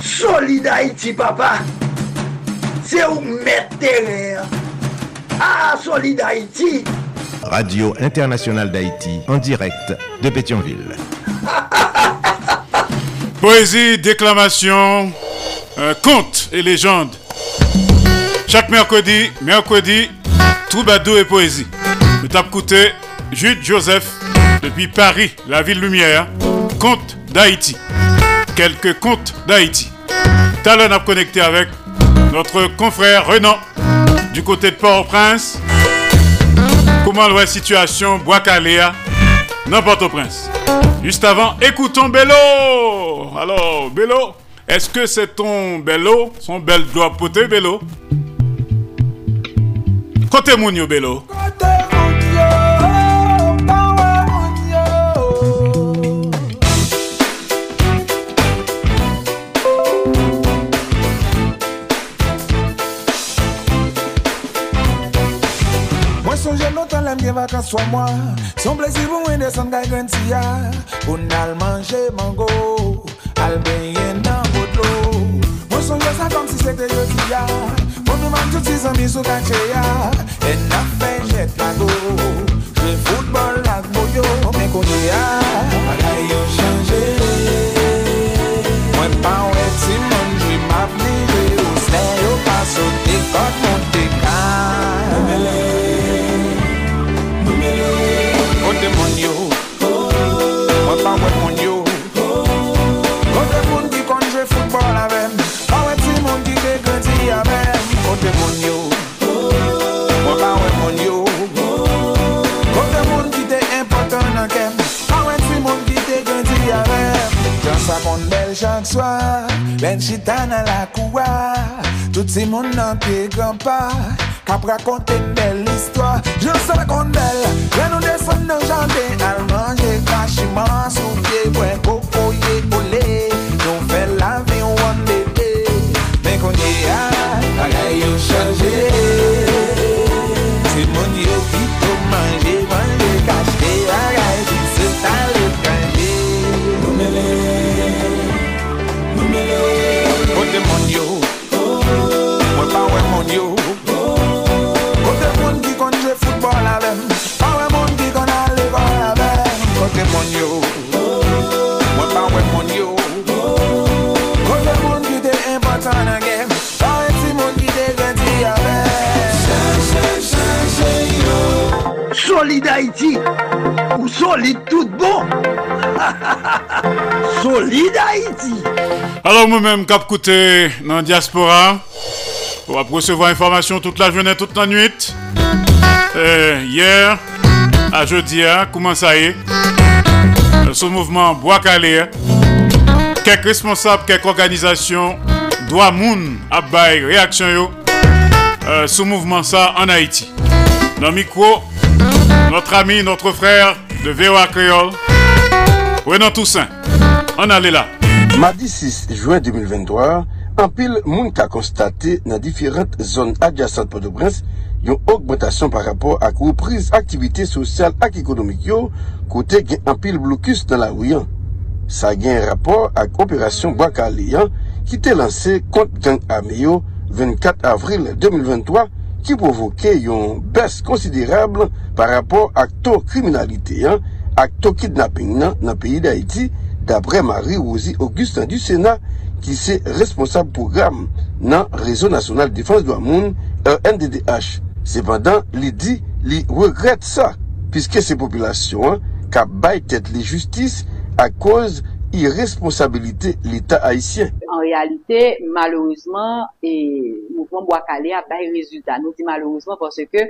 Solid Haïti, papa. C'est où mettre. Ah, Solid Haïti. Radio Internationale d'Haïti, en direct de Pétionville. Poésie, déclamation, euh, contes et légendes. Chaque mercredi, mercredi, troubadour et poésie. Tape coûté Jude Joseph depuis Paris, la ville lumière. Contes d'Haïti. Quelques contes d'Haïti. Talon a connecté avec notre confrère Renan du côté de Port-au-Prince. Comment la situation Bois-Caléa dans Port-au-Prince. Juste avant, écoutons Bello. Alors, Bello, est-ce que c'est ton Bello, son bel doigt poté Bello? Kote moun yo belo. Kote moun yo, pawe moun yo. Mwen sonje notan lem gen vakans swa mwa. Son plezi pou mwen desan gay gwen siya. Pou nal manje mango, al benyen nan botlo. Mwen sonje sa kom si se te yo siya. Souman tout si zami sou kache ya. E na fe jet lago Jwe foutbol lak boyo Mwen konye ya Bagay yo chanje Mwen pa ou eti moun Jwi map ni jwe ou sne yo Paso te kot moun te ka. Moumele Moumele Kote moun yo. Mwen pa ou eti moun Kote moun yo. Mwen pa wè moun yo. Kote moun ki te impotant nan kem. Pa wè ti moun ki te ganti yarem Jan sa kon bel chak swa Ben chita nan la kouwa. Tout si moun nan te granpa Kap rakonte bel histwa. Jan sa kon bel Lè nou desen nan jante Al manje kachiman sou pie Mwen kokoye oh, oh, ole. Nou fè la vi wan bebe eh. Mwen konye a ah. Bagay yo chanje. Se moun yo ki to manje Manje kache bagay Ki se tale kanje Nou mele Nou mele. Kote moun yo. Oh. Mwen pa we moun yo. Solide Haïti ou solide tout bon Solide Haïti Alors moi-même, Cap Côté, dans la diaspora, on va recevoir information toute la journée, toute la nuit. Euh, hier, à jeudi, hein, comment ça y est? Ce mouvement Bois Calais, quelques responsables, quelques organisations, doit moun à réaction yo, euh, ce mouvement ça en Haïti. Dans le micro, notre ami, notre frère de VOA Creole, Renan Toussaint. On allait là. Mardi 6 juin 2023, an pil moun ka konstate nan diferent zon adyasant Port-au-Prince yon augmentasyon par rapport ak ou priz aktivite sosyal ak ekonomik yo kote gen an pil blokus nan la ouyan. Sa gen rapport ak operasyon Bwakaliyan ki te lanse kont gang Ameyo 24 avril 2023 ki provoke yon bes konsiderable par rapport ak to kriminalite an, ak to kidnapping nan nan peyi d'Haïti dapre Marie-Rosie Augustin du Sénat ki se responsable program nan Réseau National Défense do Amoun euh, RNDDH. Sependan, li di li regrette sa, piske se populasyon an, ka bay tèt li justis ak koz irresponsabilite l'Etat haïtien. En realite, malouzman, mouvment Boakale a baye rezultat. Nou di malouzman parce ke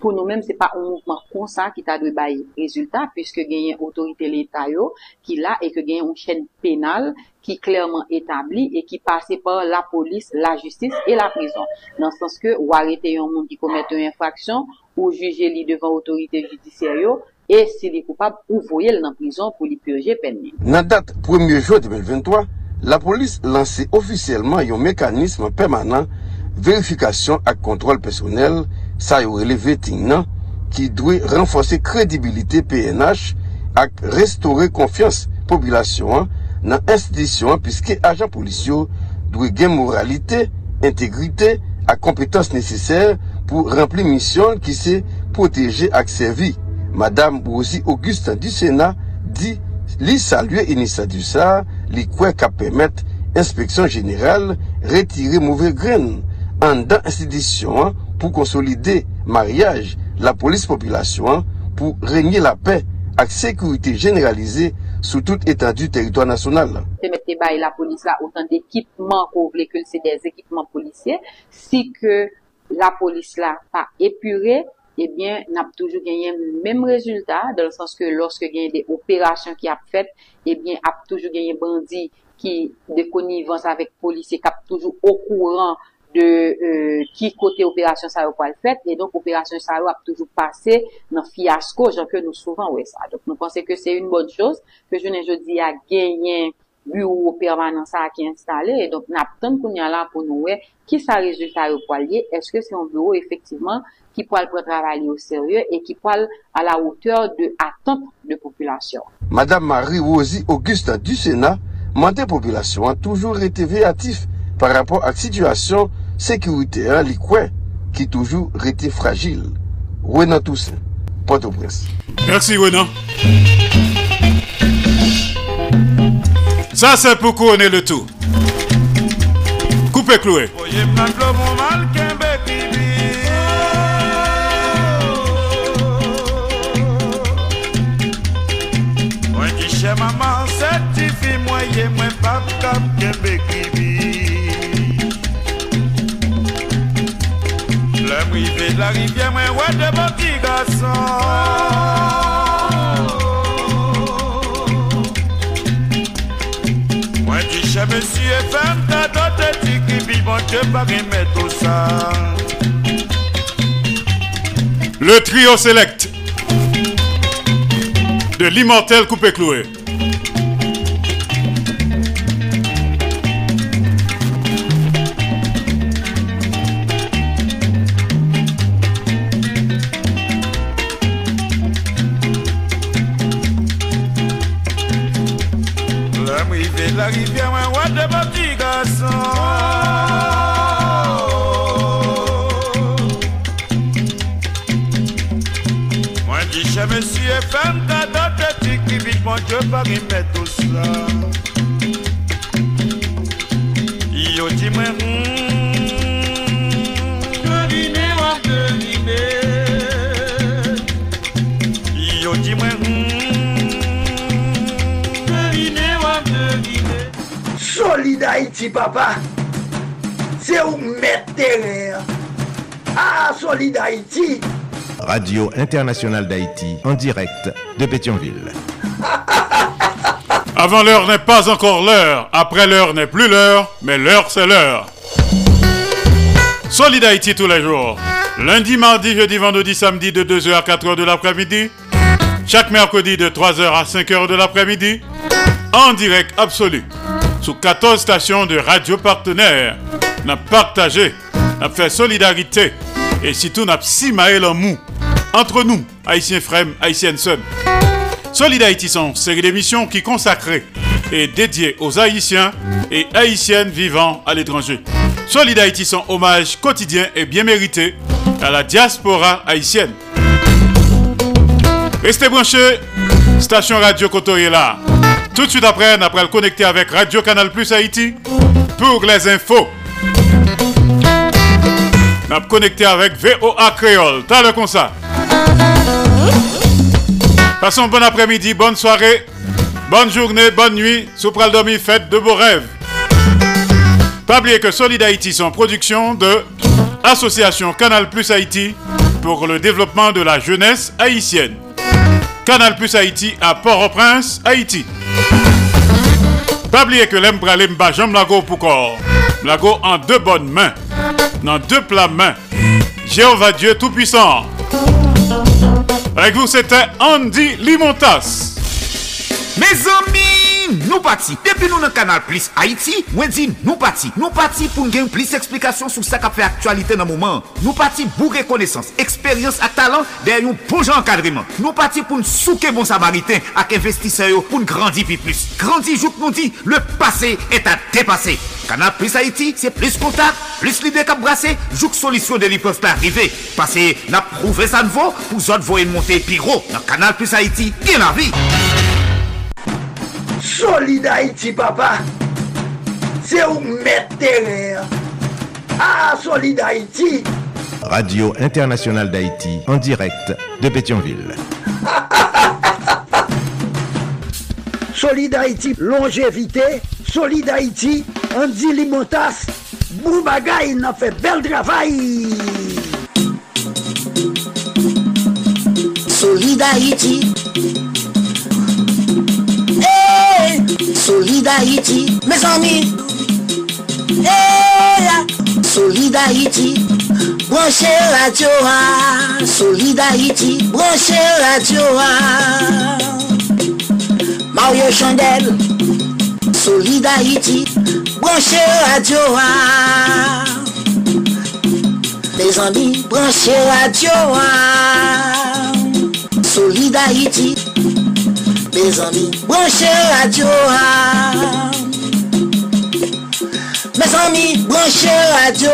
pou nou menm se pa ou mouvment konsa ki ta dwe baye rezultat pwiske genyen otorite l'Etat yo ki la e ke genyen ou chen penal ki klerman etabli e ki pase par la polis, la justis e la prison. Nan sens ke ou arete yon moun ki komete yon infraksyon ou juje li devan otorite judisyen yo e si li koupab ou voyel nan prison pou li purje penye. Nan dat 1 jo 2023, la polis lanse ofisyelman yon mekanisme permanent verifikasyon ak kontrol personel sa yo releve ting nan ki dwe renfose kredibilite PNH ak restore konfians populasyon an nan institisyon piske ajan polisyon dwe gen moralite, integrite ak kompetans neseser pou rempli misyon ki se proteje ak servi. Madame Rosie Augustin du Sénat dit li saluer initiative ça, li quoi qu'à permettre inspection générale retirer mauvais graines en dans institution hein, pour consolider mariage, la police population hein, pour régner la paix avec sécurité généralisée sur toute étendue du territoire national. La police là autant d'équipements qu'on que c'est des équipements policiers, si que la police là pas épurée, ebyen eh nap toujou genyen menm rezultat, dan sens ke loske genyen de operasyon ki ap fet, ebyen eh ap toujou genyen bandi ki de konivans avek polise kap toujou okouran de euh, ki kote operasyon sa yo kwa l fet, e donk operasyon sa yo ap toujou pase nan fiyasko, jan ke nou souvan we sa. Donk nou pense ke se yon bon chos, ke jounen jodi a genyen bureau permanent sa ki installe, donk nap ton koun ya la pou nou we, ki sa rezultat yo pwal ye, eske se yon bureau efektiveman ki pwal pou travali yo serye e ki pwal a la woteur de atant de populasyon. Madame Marie-Rosie Auguste du Sénat, mante populasyon an toujou rete veyatif par rapport ak situasyon sekurite an li kwen ki toujou rete fragil. Renan Toussaint, Port-au-Prince. Merci Renan. Ça c'est pour couronner le tout. Coupé cloué. La rivière, moi, ouais, de bon petit tu J'aime monsieur FM, t'as d'autres qui vivent, Dieu pas remettre tout ça. Le trio select de l'immortel coupé cloué. La rivière, petit garçon. Moi, dis, chez monsieur FM, t'as d'autres petits qui vivent, mon Dieu, pas remettre tout cela. Yo, dis-moi, hum, devinez, Solid Haïti, papa. C'est où mettre terrain. Ah, Solid Haïti. Radio Internationale d'Haïti, en direct de Pétionville. Avant l'heure n'est pas encore l'heure, après l'heure n'est plus l'heure, mais l'heure c'est l'heure. Solid Haïti tous les jours. Lundi, mardi, jeudi, vendredi, samedi de 2h à 4h de l'après-midi. Chaque mercredi de 3h à 5h de l'après-midi. En direct absolu. Sous 14 stations de radio partenaires. N'a partagé, n'a fait solidarité. Et surtout n'a simaé en mou. Entre nous, Haïtiens frères, Haïtiennes sœurs. Solid Haïti sont série d'émissions qui consacrées et dédiées aux Haïtiens et Haïtiennes vivant à l'étranger. Solid Haïti sont hommage quotidien et bien mérité à la diaspora haïtienne. Restez branchés, station Radio Kotoye là. Tout de suite après, on après le connecter avec Radio Canal Plus Haïti pour les infos. On a connecté avec VOA Créole. T'as le ça. Passons bon après-midi, bonne soirée, bonne journée, bonne nuit. Sous pral dormi, faites de beaux rêves. Pas oublier que Solid Haïti sont production de Association Canal Plus Haïti pour le développement de la jeunesse haïtienne. Canal Plus Haïti à Port-au-Prince, Haïti. Pas oublier que l'embralé mba jambe lago pour corps. Lago en deux bonnes mains. Dans deux plats mains. Jéhovah Dieu Tout-Puissant. Avec vous, c'était Andy Limontas. Mes amis, di nou pati. Depi nou nan kanal Plus Haiti, mwen di nou pati. Nou pati pou n gen plis eksplikasyon sou sa ka fe aktualite nan mouman. Nou pati pou rekonesans, eksperyans ak talant der yon bon pou jan kadriman. Nou pati pou n souke bon samariten ak investiseyo pou n grandi pi plus. Grandi jout nou di, le pase et a depase. Kanal Plus Haiti, se plis kontak, plis lide kap brase, jout solisyon de li peuvent pa arrive. Pase na prouve sa nvo, pou zot voyen monte pi ro. Nan Kanal Plus Haiti, gen la vi. Solid Haïti, papa. C'est où mettre terrain. Ah, Solid Haïti. Radio Internationale d'Haïti, en direct de Pétionville. Solid Haïti, longévité. Solid Haïti, Andy Limotas. Boubagaï, n'a fait bel travail. Solid Haïti. Solid Haïti, mes amis. Hey, Solid Haïti, branchez radio, ah. Solid Haïti, branchez radio. ah. Mario Chandel, Solid Haïti, branchez radio. ah. Mes amis, branchez radio. ah. Solid Haïti, mes amis, branchez radio. Mes amis, branchez radio.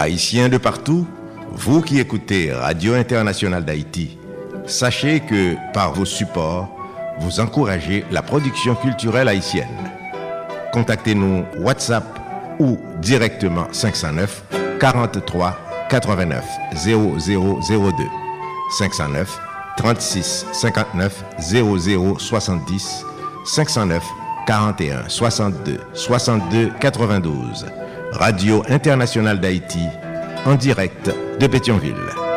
Haïtiens de partout, vous qui écoutez Radio Internationale d'Haïti, sachez que par vos supports, vous encouragez la production culturelle haïtienne. Contactez-nous WhatsApp ou directement 509 43 89 0002 509 36 59 00 70 509 41 62 62 92 Radio Internationale d'Haïti en direct de Pétionville.